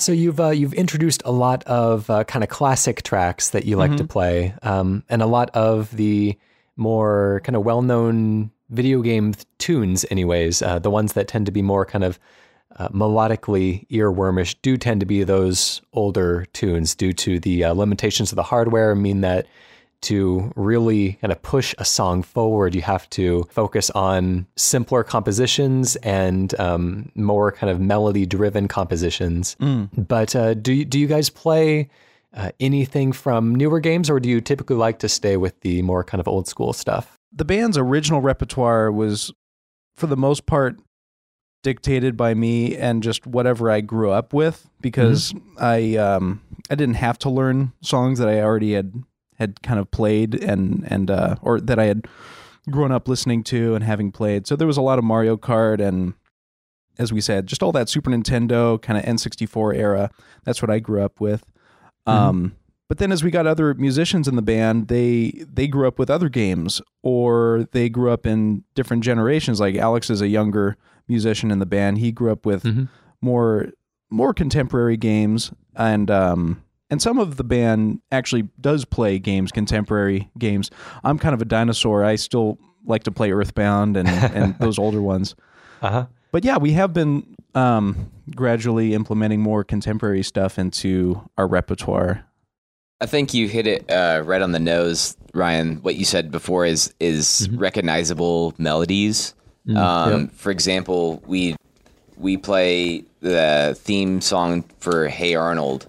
So you've uh, you've introduced a lot of uh, kind of classic tracks that you like Mm-hmm. to play, um, and a lot of the more kind of well-known video game th- tunes. Anyways, uh, the ones that tend to be more kind of uh, melodically earwormish do tend to be those older tunes, due to the uh, limitations of the hardware. Mean that to really kind of push a song forward, you have to focus on simpler compositions and um, more kind of melody-driven compositions. But uh, do you, do you guys play uh, anything from newer games, or do you typically like to stay with the more kind of old school stuff? the band's original repertoire was for the most part dictated by me and just whatever I grew up with because I um I didn't have to learn songs that I already had had kind of played and and uh or that I had grown up listening to and having played. So there was a lot of Mario Kart and as we said, just all that Super Nintendo kind of N64 era. That's what I grew up with. Um but then as we got other musicians in the band, they they grew up with other games or they grew up in different generations. Like Alex is a younger musician in the band. He grew up with Mhm. more more contemporary games and um and some of the band actually does play games, contemporary games. I'm kind of a dinosaur. I still like to play Earthbound and and those older ones. Uh huh. But yeah, we have been um gradually implementing more contemporary stuff into our repertoire. I think you hit it uh, right on the nose, Ryan. What you said before is is recognizable melodies. um, For example, we we play the theme song for Hey Arnold,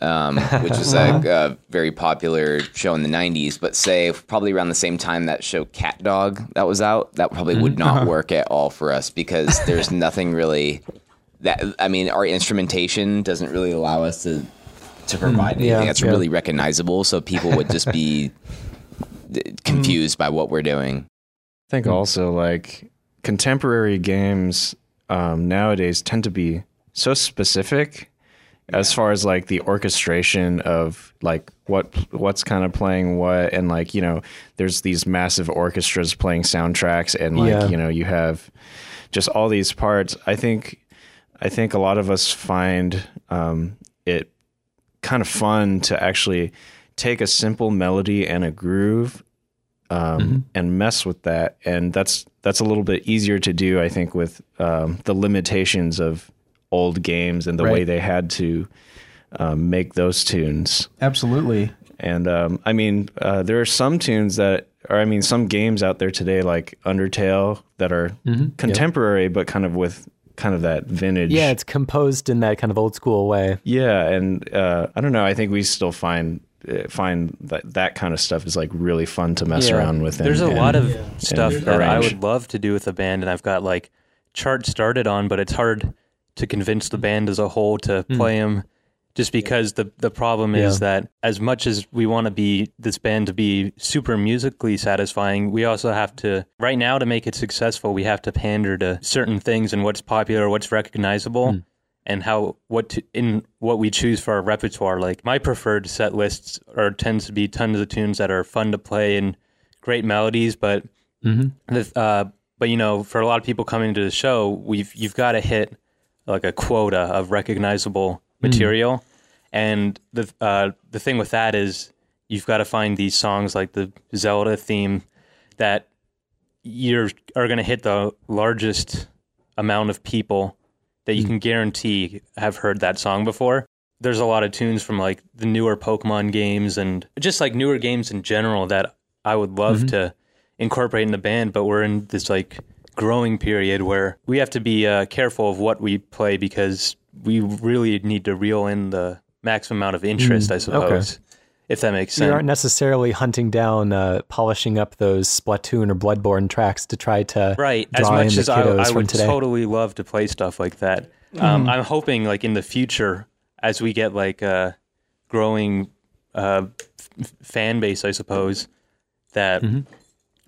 um, which was a, a very popular show in the '90s. But say probably around the same time that show CatDog that was out, that probably would not work at all for us because there's nothing really that I mean, our instrumentation doesn't really allow us to to provide anything yeah, that's yeah. really recognizable. So people would just be d- confused by what we're doing. I think also like contemporary games um, nowadays tend to be so specific as far as like the orchestration of like what what's kind of playing what and like you know there's these massive orchestras playing soundtracks and like Yeah. you know you have just all these parts i think i think a lot of us find um, it kind of fun to actually take a simple melody and a groove um, and mess with that. And that's that's a little bit easier to do, I think, with um, the limitations of old games and the way they had to um, make those tunes. Absolutely. And um, I mean, uh, there are some tunes that, or I mean, some games out there today, like Undertale, that are contemporary, but kind of with kind of that vintage. Yeah, it's composed in that kind of old school way. Yeah, and uh, I don't know. I think we still find uh, find that that kind of stuff is like really fun to mess Yeah. around with. and- There's a and- lot of stuff and that I would love to do with a band, and I've got like charts started on, but it's hard to convince the mm. band as a whole to mm. play them. Just because the the problem is that as much as we want to be this band to be super musically satisfying, we also have to right now to make it successful, we have to pander to certain things and what's popular, what's recognizable mm. and how what to, in what we choose for our repertoire. Like my preferred set lists are tends to be tons of tunes that are fun to play and great melodies, but mm-hmm. the, uh, but you know, for a lot of people coming to the show, we've you've got to hit like a quota of recognizable hmm. material, and the uh, the thing with that is you've got to find these songs like the Zelda theme that you're are going to hit the largest amount of people that you hmm. can guarantee have heard that song before. There's a lot of tunes from like the newer Pokemon games and just like newer games in general that I would love mm-hmm. to incorporate in the band, but we're in this like growing period where we have to be uh, careful of what we play because we really need to reel in the maximum amount of interest, I suppose, if that makes You sense. aren't necessarily hunting down, uh, polishing up those Splatoon or Bloodborne tracks to try to right as much as I, I would today. totally love to play stuff like that um, i'm hoping like in the future as we get like a growing uh, f- fan base i suppose that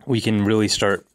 we can really start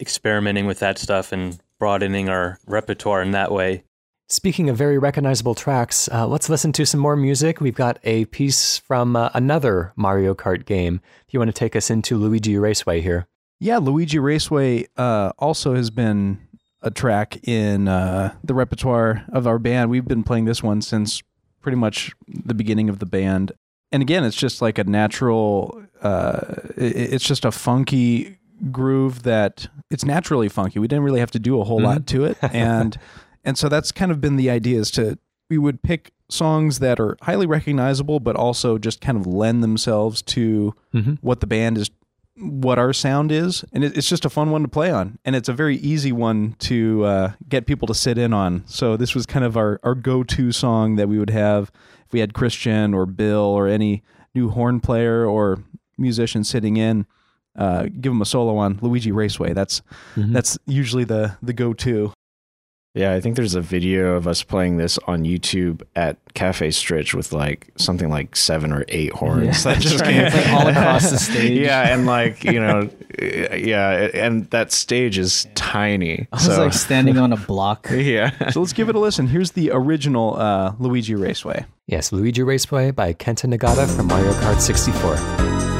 experimenting with that stuff and broadening our repertoire in that way Speaking of very recognizable tracks, uh, let's listen to some more music. We've got a piece from uh, another Mario Kart game. If you want to take us into Luigi Raceway here. Yeah, Luigi Raceway uh, also has been a track in uh, the repertoire of our band. We've been playing this one since pretty much the beginning of the band. And again, it's just like a natural, uh, it's just a funky groove that it's naturally funky. We didn't really have to do a whole lot to it. And, and so that's kind of been the idea is to, we would pick songs that are highly recognizable, but also just kind of lend themselves to what the band is what our sound is, and it, it's just a fun one to play on, and it's a very easy one to uh, get people to sit in on. So this was kind of our our go to song that we would have if we had Christian or Bill or any new horn player or musician sitting in. Uh, give them a solo on Luigi Raceway. That's that's usually the the go to. Yeah, I think there's a video of us playing this on YouTube at Cafe Stritch with like something like seven or eight horns that just came Like all across the stage. Yeah, and like you know, yeah, and that stage is tiny. I was so like standing on a block. yeah, So let's give it a listen. Here's the original uh, Luigi Raceway. Yes, Luigi Raceway by Kenta Nagata from Mario Kart 64.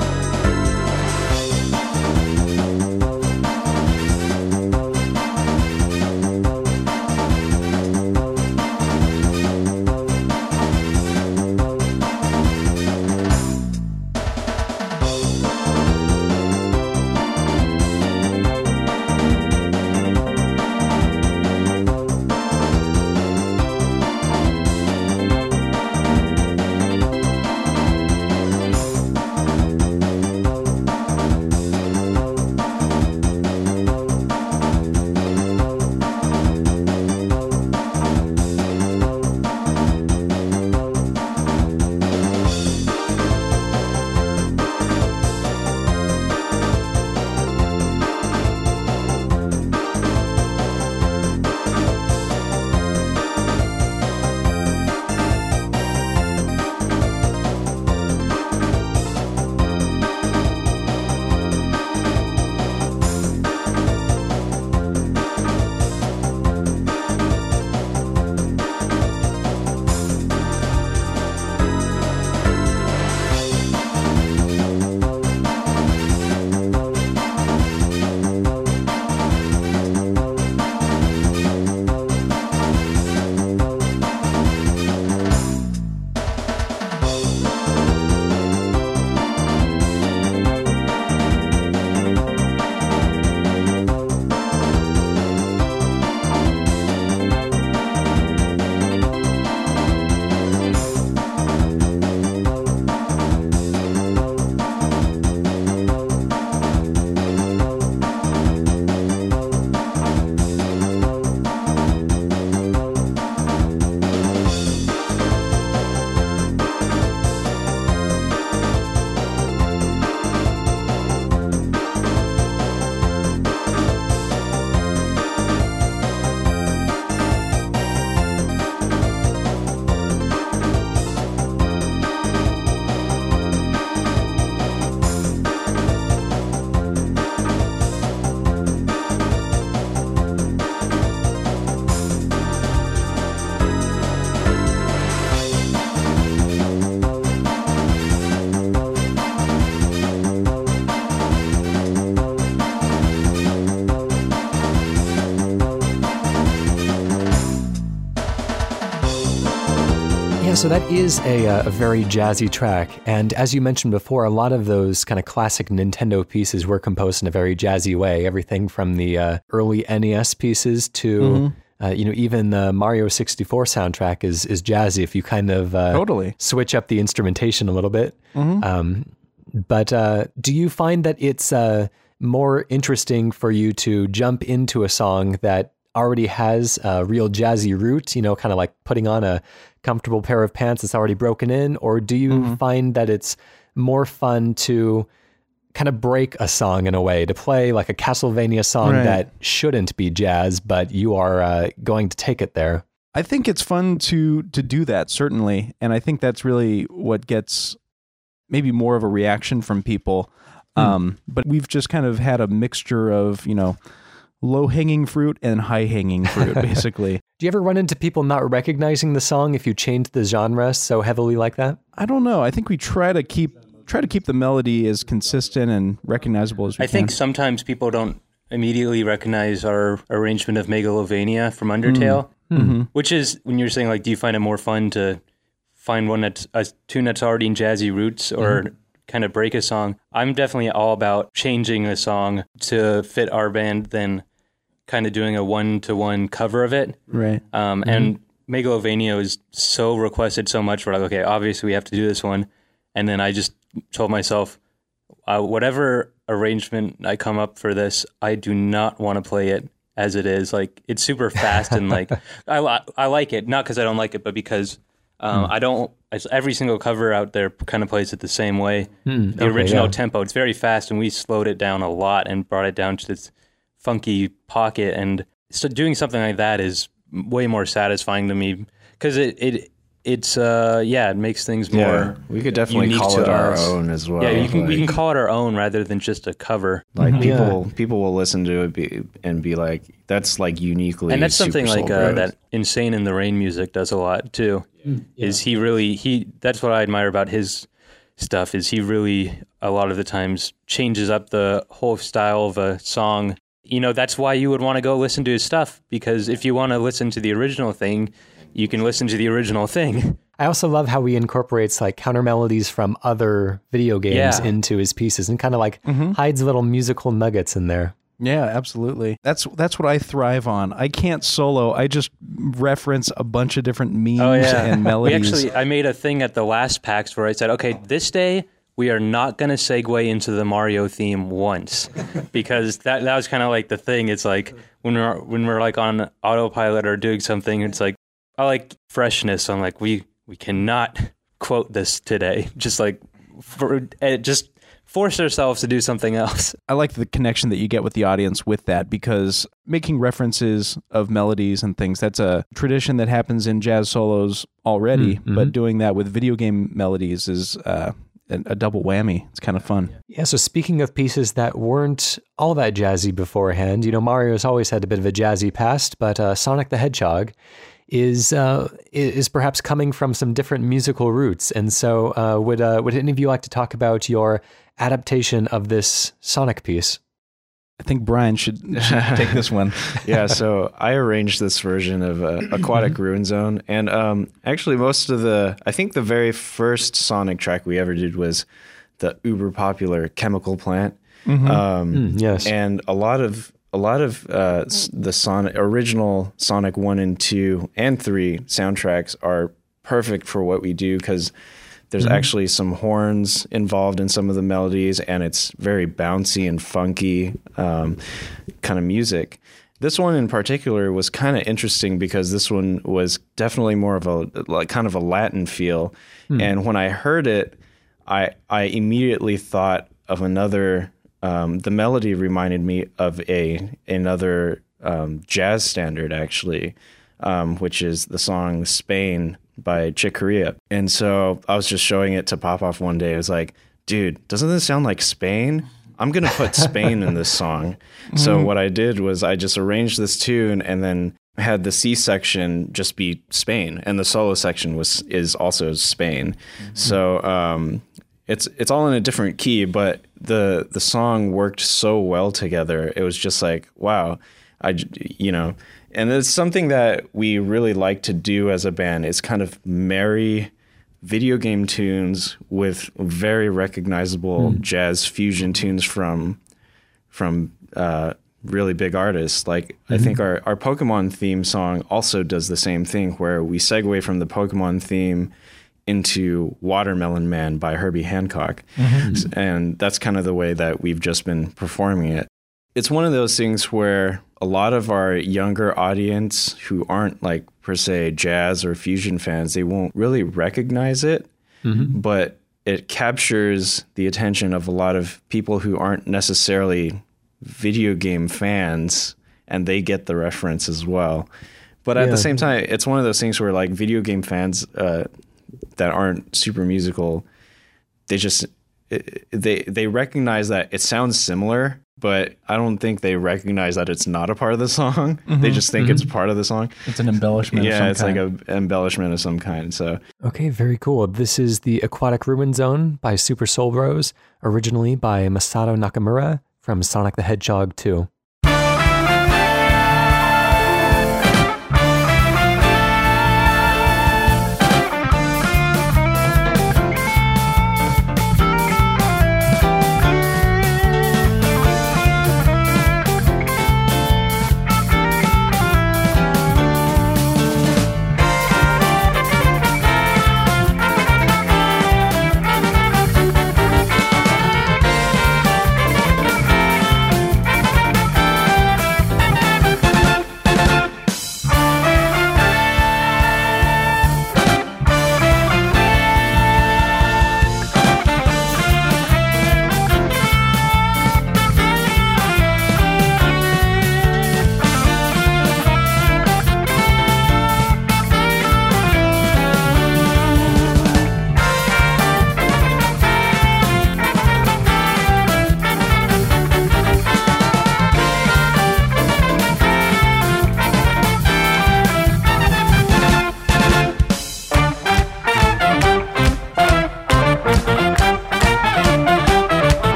So that is a, uh, a very jazzy track. And as you mentioned before, a lot of those kind of classic Nintendo pieces were composed in a very jazzy way. Everything from the uh, early NES pieces to, uh, you know, even the Mario 64 soundtrack is, is jazzy if you kind of uh, Totally. switch up the instrumentation a little bit. Um, but uh, do you find that it's uh, more interesting for you to jump into a song that already has a real jazzy root, you know, kind of like putting on a comfortable pair of pants that's already broken in? Or do you find that it's more fun to kind of break a song in a way, to play like a Castlevania song Right. that shouldn't be jazz, but you are uh, going to take it there? I think it's fun to to do that certainly, and I think that's really what gets maybe more of a reaction from people. Um, but we've just kind of had a mixture of you know low hanging fruit and high hanging fruit, basically. Do you ever run into people not recognizing the song if you change the genre so heavily like that? I don't know. I think we try to keep try to keep the melody as consistent and recognizable as we I can. I think sometimes people don't immediately recognize our arrangement of Megalovania from Undertale, Mhm. which is when you're saying like, do you find it more fun to find one that's a tune that's already in jazzy roots or kind of break a song? I'm definitely all about changing a song to fit our band than kind of doing a one to one cover of it. Right. Um, And Megalovania was so requested so much. We're like, okay, obviously we have to do this one. And then I just told myself, uh, whatever arrangement I come up for this, I do not want to play it as it is. Like it's super fast and like I I like it not because I don't like it, but because um, I don't. Every single cover out there kind of plays it the same way. the okay, original yeah. tempo, it's very fast, and we slowed it down a lot and brought it down to this funky pocket. And so doing something like that is way more satisfying to me because it it it's uh yeah it makes things more Yeah, we could definitely call to it our us. own as well. yeah you can we can call it our own rather than just a cover Like Yeah. people, people will listen to it be, and be like, "That's like uniquely." and that's something like uh, that insane in the rain music does a lot too is he really he that's what i admire about his stuff is he really a lot of the times changes up the whole style of a song you know that's why you would want to go listen to his stuff because if you want to listen to the original thing you can listen to the original thing I also love how he incorporates like counter melodies from other video games Yeah. into his pieces and kind of like mm-hmm. hides little musical nuggets in there. Yeah, absolutely. That's that's what I thrive on. I can't solo. I just reference a bunch of different oh, memes Oh yeah, and we melodies. actually I made a thing at the last PAX where I said, okay, this day we are not going to segue into the Mario theme once because that that was kind of like the thing. It's like when we're when we're like on autopilot or doing something, it's like I like freshness. I'm like we we cannot quote this today. Just like for, eh, just force ourselves to do something else. I like the connection that you get with the audience with that because making references of melodies and things that's a tradition that happens in jazz solos already, but doing that with video game melodies is uh, a, double whammy. It's kind of fun. Yeah, so speaking of pieces that weren't all that jazzy beforehand, you know, Mario's always had a bit of a jazzy past, but uh, Sonic the Hedgehog is uh, is perhaps coming from some different musical roots. And so, uh, would uh, would any of you like to talk about your adaptation of this Sonic piece? I think Brian should, should take this one. yeah, so I arranged this version of uh, Aquatic Ruin Zone, and um, actually, most of the I think the very first Sonic track we ever did was the uber popular Chemical Plant, um, yes. and a lot of a lot of uh, the Sonic original Sonic one and two and three soundtracks are perfect for what we do because. There's actually some horns involved in some of the melodies, and it's very bouncy and funky um, kind of music. This one in particular was kind of interesting because this one was definitely more of a like kind of a Latin feel, and when I heard it, I I immediately thought of another. Um, the melody reminded me of a another um, jazz standard actually, um, which is the song "Spain" by Chick Corea. And so I was just showing it to Pop Off one day. I was like, "Dude, doesn't this sound like Spain?" I'm gonna put Spain in this song. So what I did was I just arranged this tune and then had the C section just be Spain, and the solo section was is also Spain. So um, it's it's all in a different key, but the the song worked so well together. It was just like wow, I you know, and it's something that we really like to do as a band. Is kind of marry video game tunes with very recognizable hmm. jazz fusion tunes from from uh, really big artists. Like I think mm-hmm. our our Pokemon theme song also does the same thing, where we segue from the Pokemon theme into Watermelon Man by Herbie Hancock, S- and that's kind of the way that we've just been performing it. It's one of those things where a lot of our younger audience who aren't like per se jazz or fusion fans, they won't really recognize it but it captures the attention of a lot of people who aren't necessarily video game fans and they get the reference as well but at Yeah. the same time it's one of those things where like video game fans uh, that aren't super musical they just they they recognize that it sounds similar but i don't think they recognize that it's not a part of the song they mm-hmm. just think it's a part of the song It's an embellishment. yeah it's like an embellishment of some kind so Okay, very cool. This is the Aquatic Ruin Zone by Super Soul Bros, originally by Masato Nakamura from Sonic the Hedgehog 2.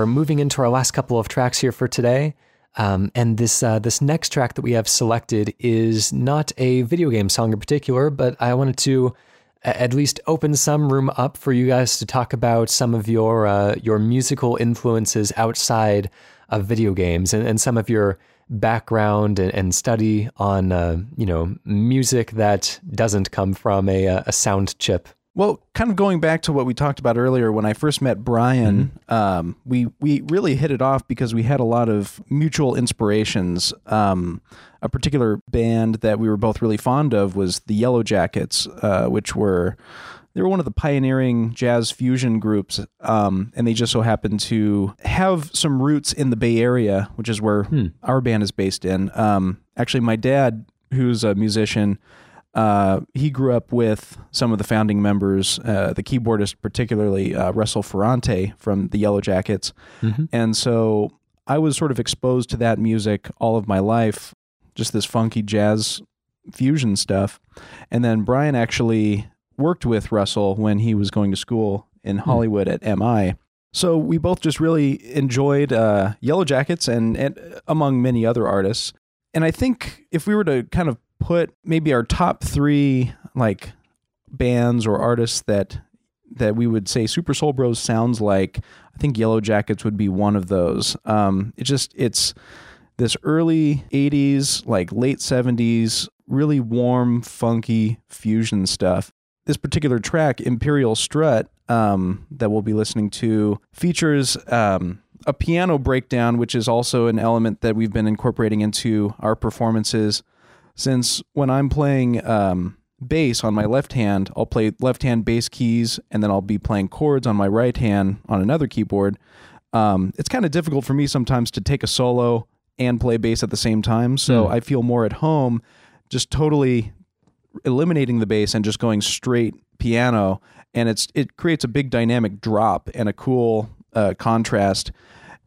Are moving into our last couple of tracks here for today. Um, and this uh, this next track that we have selected is not a video game song in particular, but I wanted to at least open some room up for you guys to talk about some of your uh, your musical influences outside of video games and, and some of your background and, and study on uh, you know music that doesn't come from a, a sound chip. Well, kind of going back to what we talked about earlier, when I first met Brian, um, we we really hit it off because we had a lot of mutual inspirations. Um, a particular band that we were both really fond of was the Yellowjackets, uh, which were they were one of the pioneering jazz fusion groups, um, and they just so happened to have some roots in the Bay Area, which is where our band is based in. Um, actually, my dad, who's a musician, uh, he grew up with some of the founding members, uh, the keyboardist, particularly uh, Russell Ferrante from the Yellowjackets. And so I was sort of exposed to that music all of my life, just this funky jazz fusion stuff. And then Brian actually worked with Russell when he was going to school in Hollywood at MI. So we both just really enjoyed uh, Yellowjackets and, and among many other artists. And I think if we were to kind of put maybe our top three like bands or artists that that we would say Super Soul Bros sounds like, I think Yellowjackets would be one of those. Um, it just it's this early 80s, like late 70s, really warm, funky fusion stuff. This particular track, Imperial Strut, um, that we'll be listening to, features um, a piano breakdown, which is also an element that we've been incorporating into our performances. Since when I'm playing um, bass on my left hand, I'll play left hand bass keys, and then I'll be playing chords on my right hand on another keyboard. Um, it's kind of difficult for me sometimes to take a solo and play bass at the same time. So I feel more at home just totally eliminating the bass and just going straight piano and it's it creates a big dynamic drop and a cool uh, contrast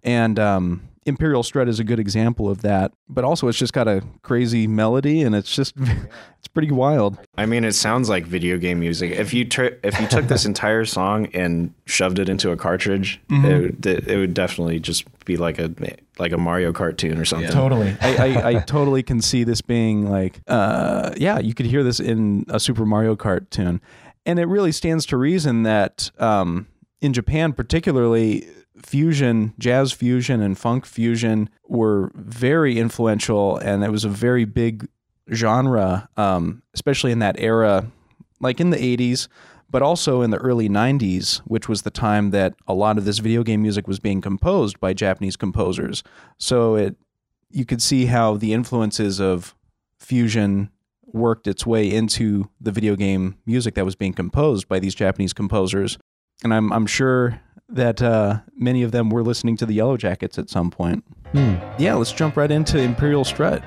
and um, imperial strut is a good example of that but also it's just got a crazy melody and it's just it's pretty wild I mean, it sounds like video game music. If you tr- if you took this entire song and shoved it into a cartridge, it, would, it would definitely just be like a like a Mario cartoon or something. Totally. I, I, I totally can see this being like, uh, yeah, you could hear this in a Super Mario Kart tune. And it really stands to reason that um, in Japan, particularly, fusion, jazz fusion, and funk fusion were very influential. And it was a very big genre, um, especially in that era, like in the 80s, but also in the early 90s, which was the time that a lot of this video game music was being composed by Japanese composers. So it you could see how the influences of fusion worked its way into the video game music that was being composed by these Japanese composers. And I'm I'm sure that uh, many of them were listening to the Yellowjackets at some point. Yeah, let's jump right into Imperial Strut.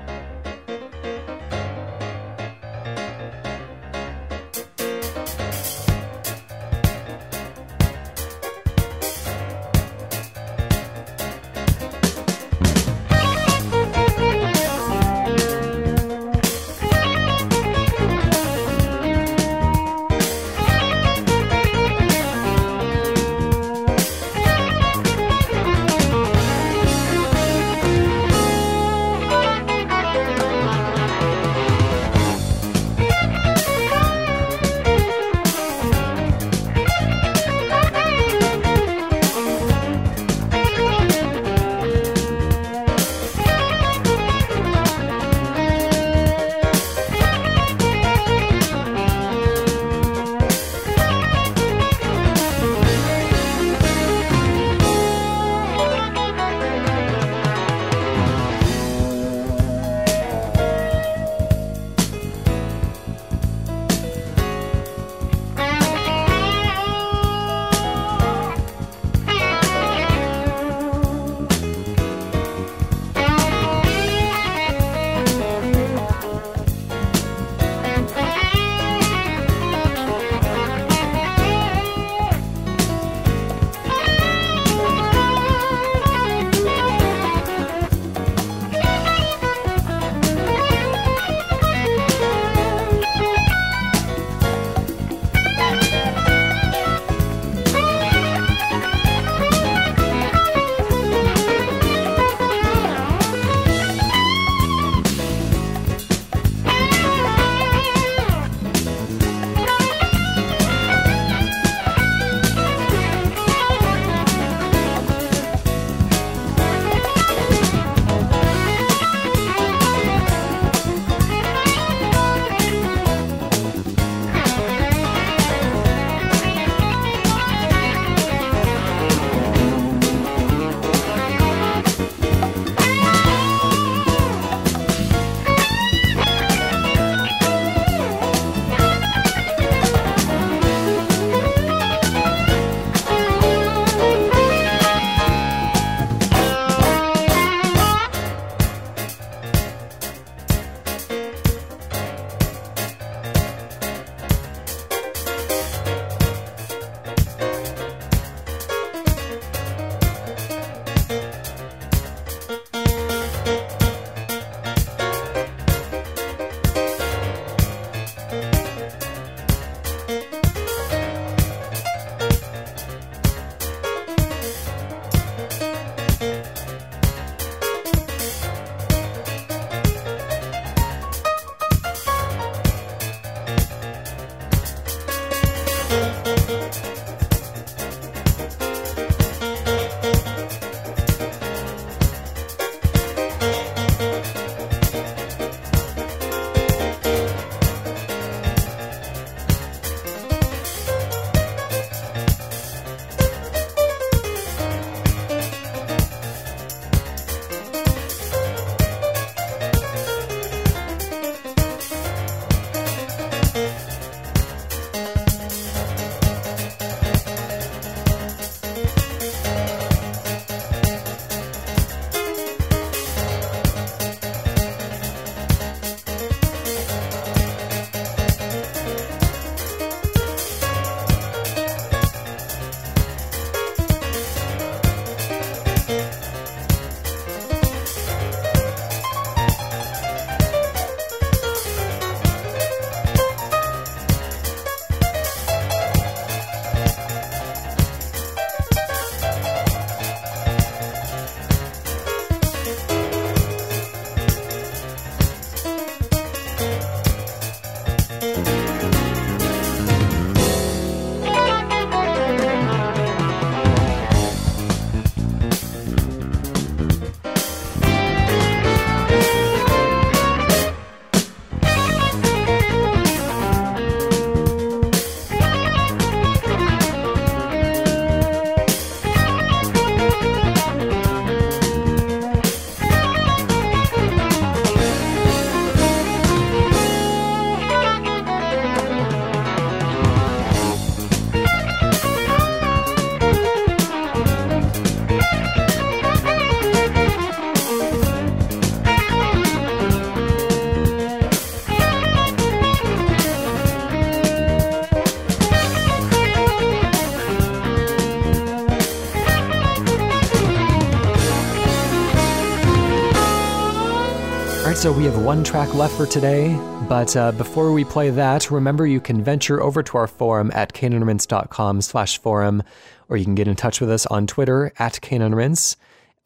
So we have one track left for today, but uh, before we play that, remember you can venture over to our forum at caneandrinse.com slash forum, or you can get in touch with us on Twitter at caneandrinse,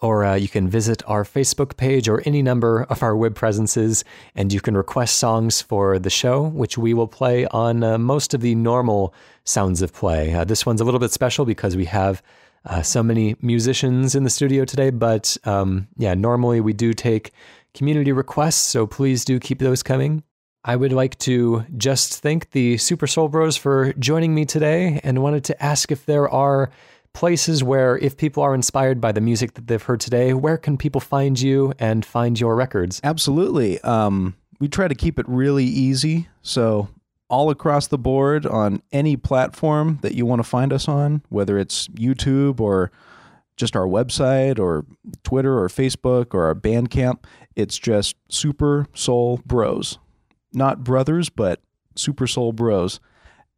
or uh, you can visit our Facebook page or any number of our web presences, and you can request songs for the show, which we will play on uh, most of the normal sounds of play. Uh, this one's a little bit special because we have uh, so many musicians in the studio today, but um, yeah, normally we do take community requests, so please do keep those coming. I would like to just thank the Super Soul Bros for joining me today and wanted to ask if there are places where, if people are inspired by the music that they've heard today, where can people find you and find your records? Absolutely. Um, we try to keep it really easy. So, all across the board on any platform that you want to find us on, whether it's YouTube or just our website or Twitter or Facebook or our Bandcamp, it's just Super Soul Bros. Not brothers, but Super Soul Bros.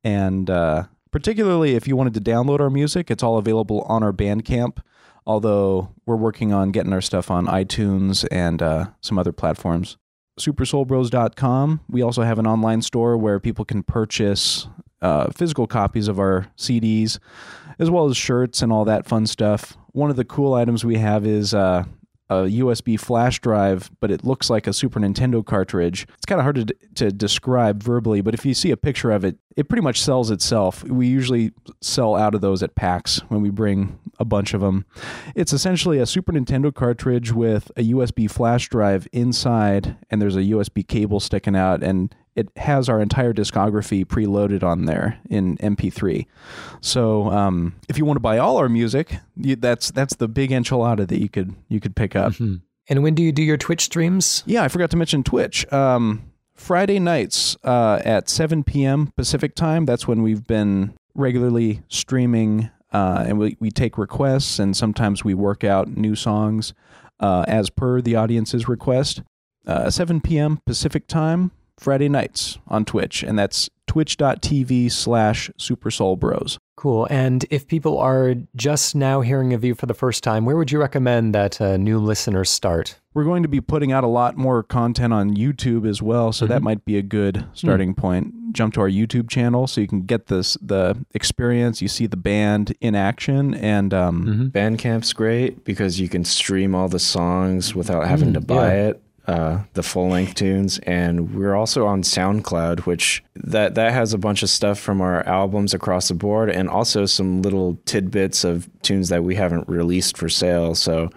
And uh, particularly if you wanted to download our music, it's all available on our Bandcamp. Although we're working on getting our stuff on iTunes and uh, some other platforms. SuperSoulBros.com. We also have an online store where people can purchase uh, physical copies of our CDs, as well as shirts and all that fun stuff. One of the cool items we have is uh, a USB flash drive, but it looks like a Super Nintendo cartridge. It's kind of hard to, to describe verbally, but if you see a picture of it, it pretty much sells itself. We usually sell out of those at PAX when we bring a bunch of them. It's essentially a Super Nintendo cartridge with a USB flash drive inside, and there's a USB cable sticking out, and it has our entire discography preloaded on there in MP3. So um, if you want to buy all our music, you, that's that's the big enchilada that you could you could pick up. And when do you do your Twitch streams? Yeah, I forgot to mention Twitch. Um, Friday nights uh, at 7 p.m. Pacific time. That's when we've been regularly streaming, uh, and we, we take requests, and sometimes we work out new songs uh, as per the audience's request. Uh, 7 p.m. Pacific time, Friday nights on Twitch, and that's twitch.tv slash Super Soul Bros. Cool. And if people are just now hearing of you for the first time, where would you recommend that uh, new listeners start? We're going to be putting out a lot more content on YouTube as well, so that might be a good starting point. Jump to our YouTube channel so you can get this the experience. You see the band in action, and um, Bandcamp's great because you can stream all the songs without having to buy it. Uh, the full length tunes, and we're also on SoundCloud, which that that has a bunch of stuff from our albums across the board, and also some little tidbits of tunes that we haven't released for sale. So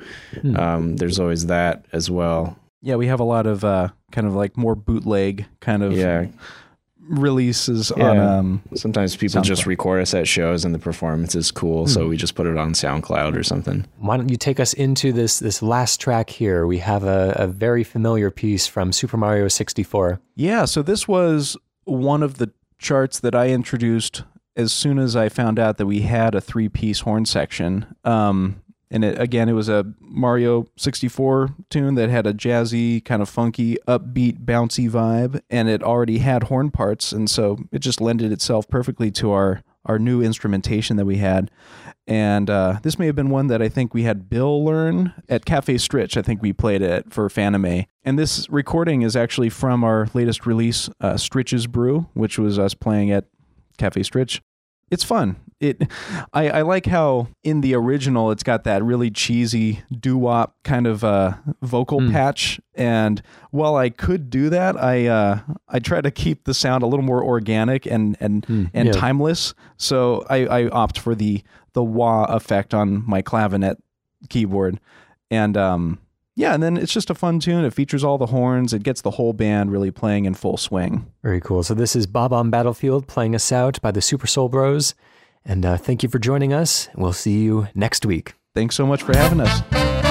um, there's always that as well. yeah, we have a lot of uh, kind of like more bootleg kind of Yeah, releases on. Um, sometimes people just record us at shows, and the performance is cool, so we just put it on SoundCloud or something. Why don't you take us into this this last track here? We have a, a very familiar piece from Super Mario 64. Yeah, so this was one of the charts that I introduced as soon as I found out that we had a three piece horn section. Um, and it, again, it was a Mario 64 tune that had a jazzy, kind of funky, upbeat, bouncy vibe, and it already had horn parts, and so it just lended itself perfectly to our our new instrumentation that we had. And uh, this may have been one that I think we had Bill learn at Cafe Stritch. I think we played it for Fanime. And this recording is actually from our latest release, uh, Stritch's Brew, which was us playing at Cafe Stritch. It's fun. It, I, I like how in the original it's got that really cheesy doo wop kind of uh, vocal patch, and while I could do that, I uh, I try to keep the sound a little more organic and and and yeah. timeless. So I, I opt for the the wah effect on my clavinet keyboard, and um yeah, and then it's just a fun tune. It features all the horns. It gets the whole band really playing in full swing. Very cool. So this is Bob-Omb Battlefield playing us out by the Super Soul Bros. And uh, thank you for joining us. We'll see you next week. Thanks so much for having us.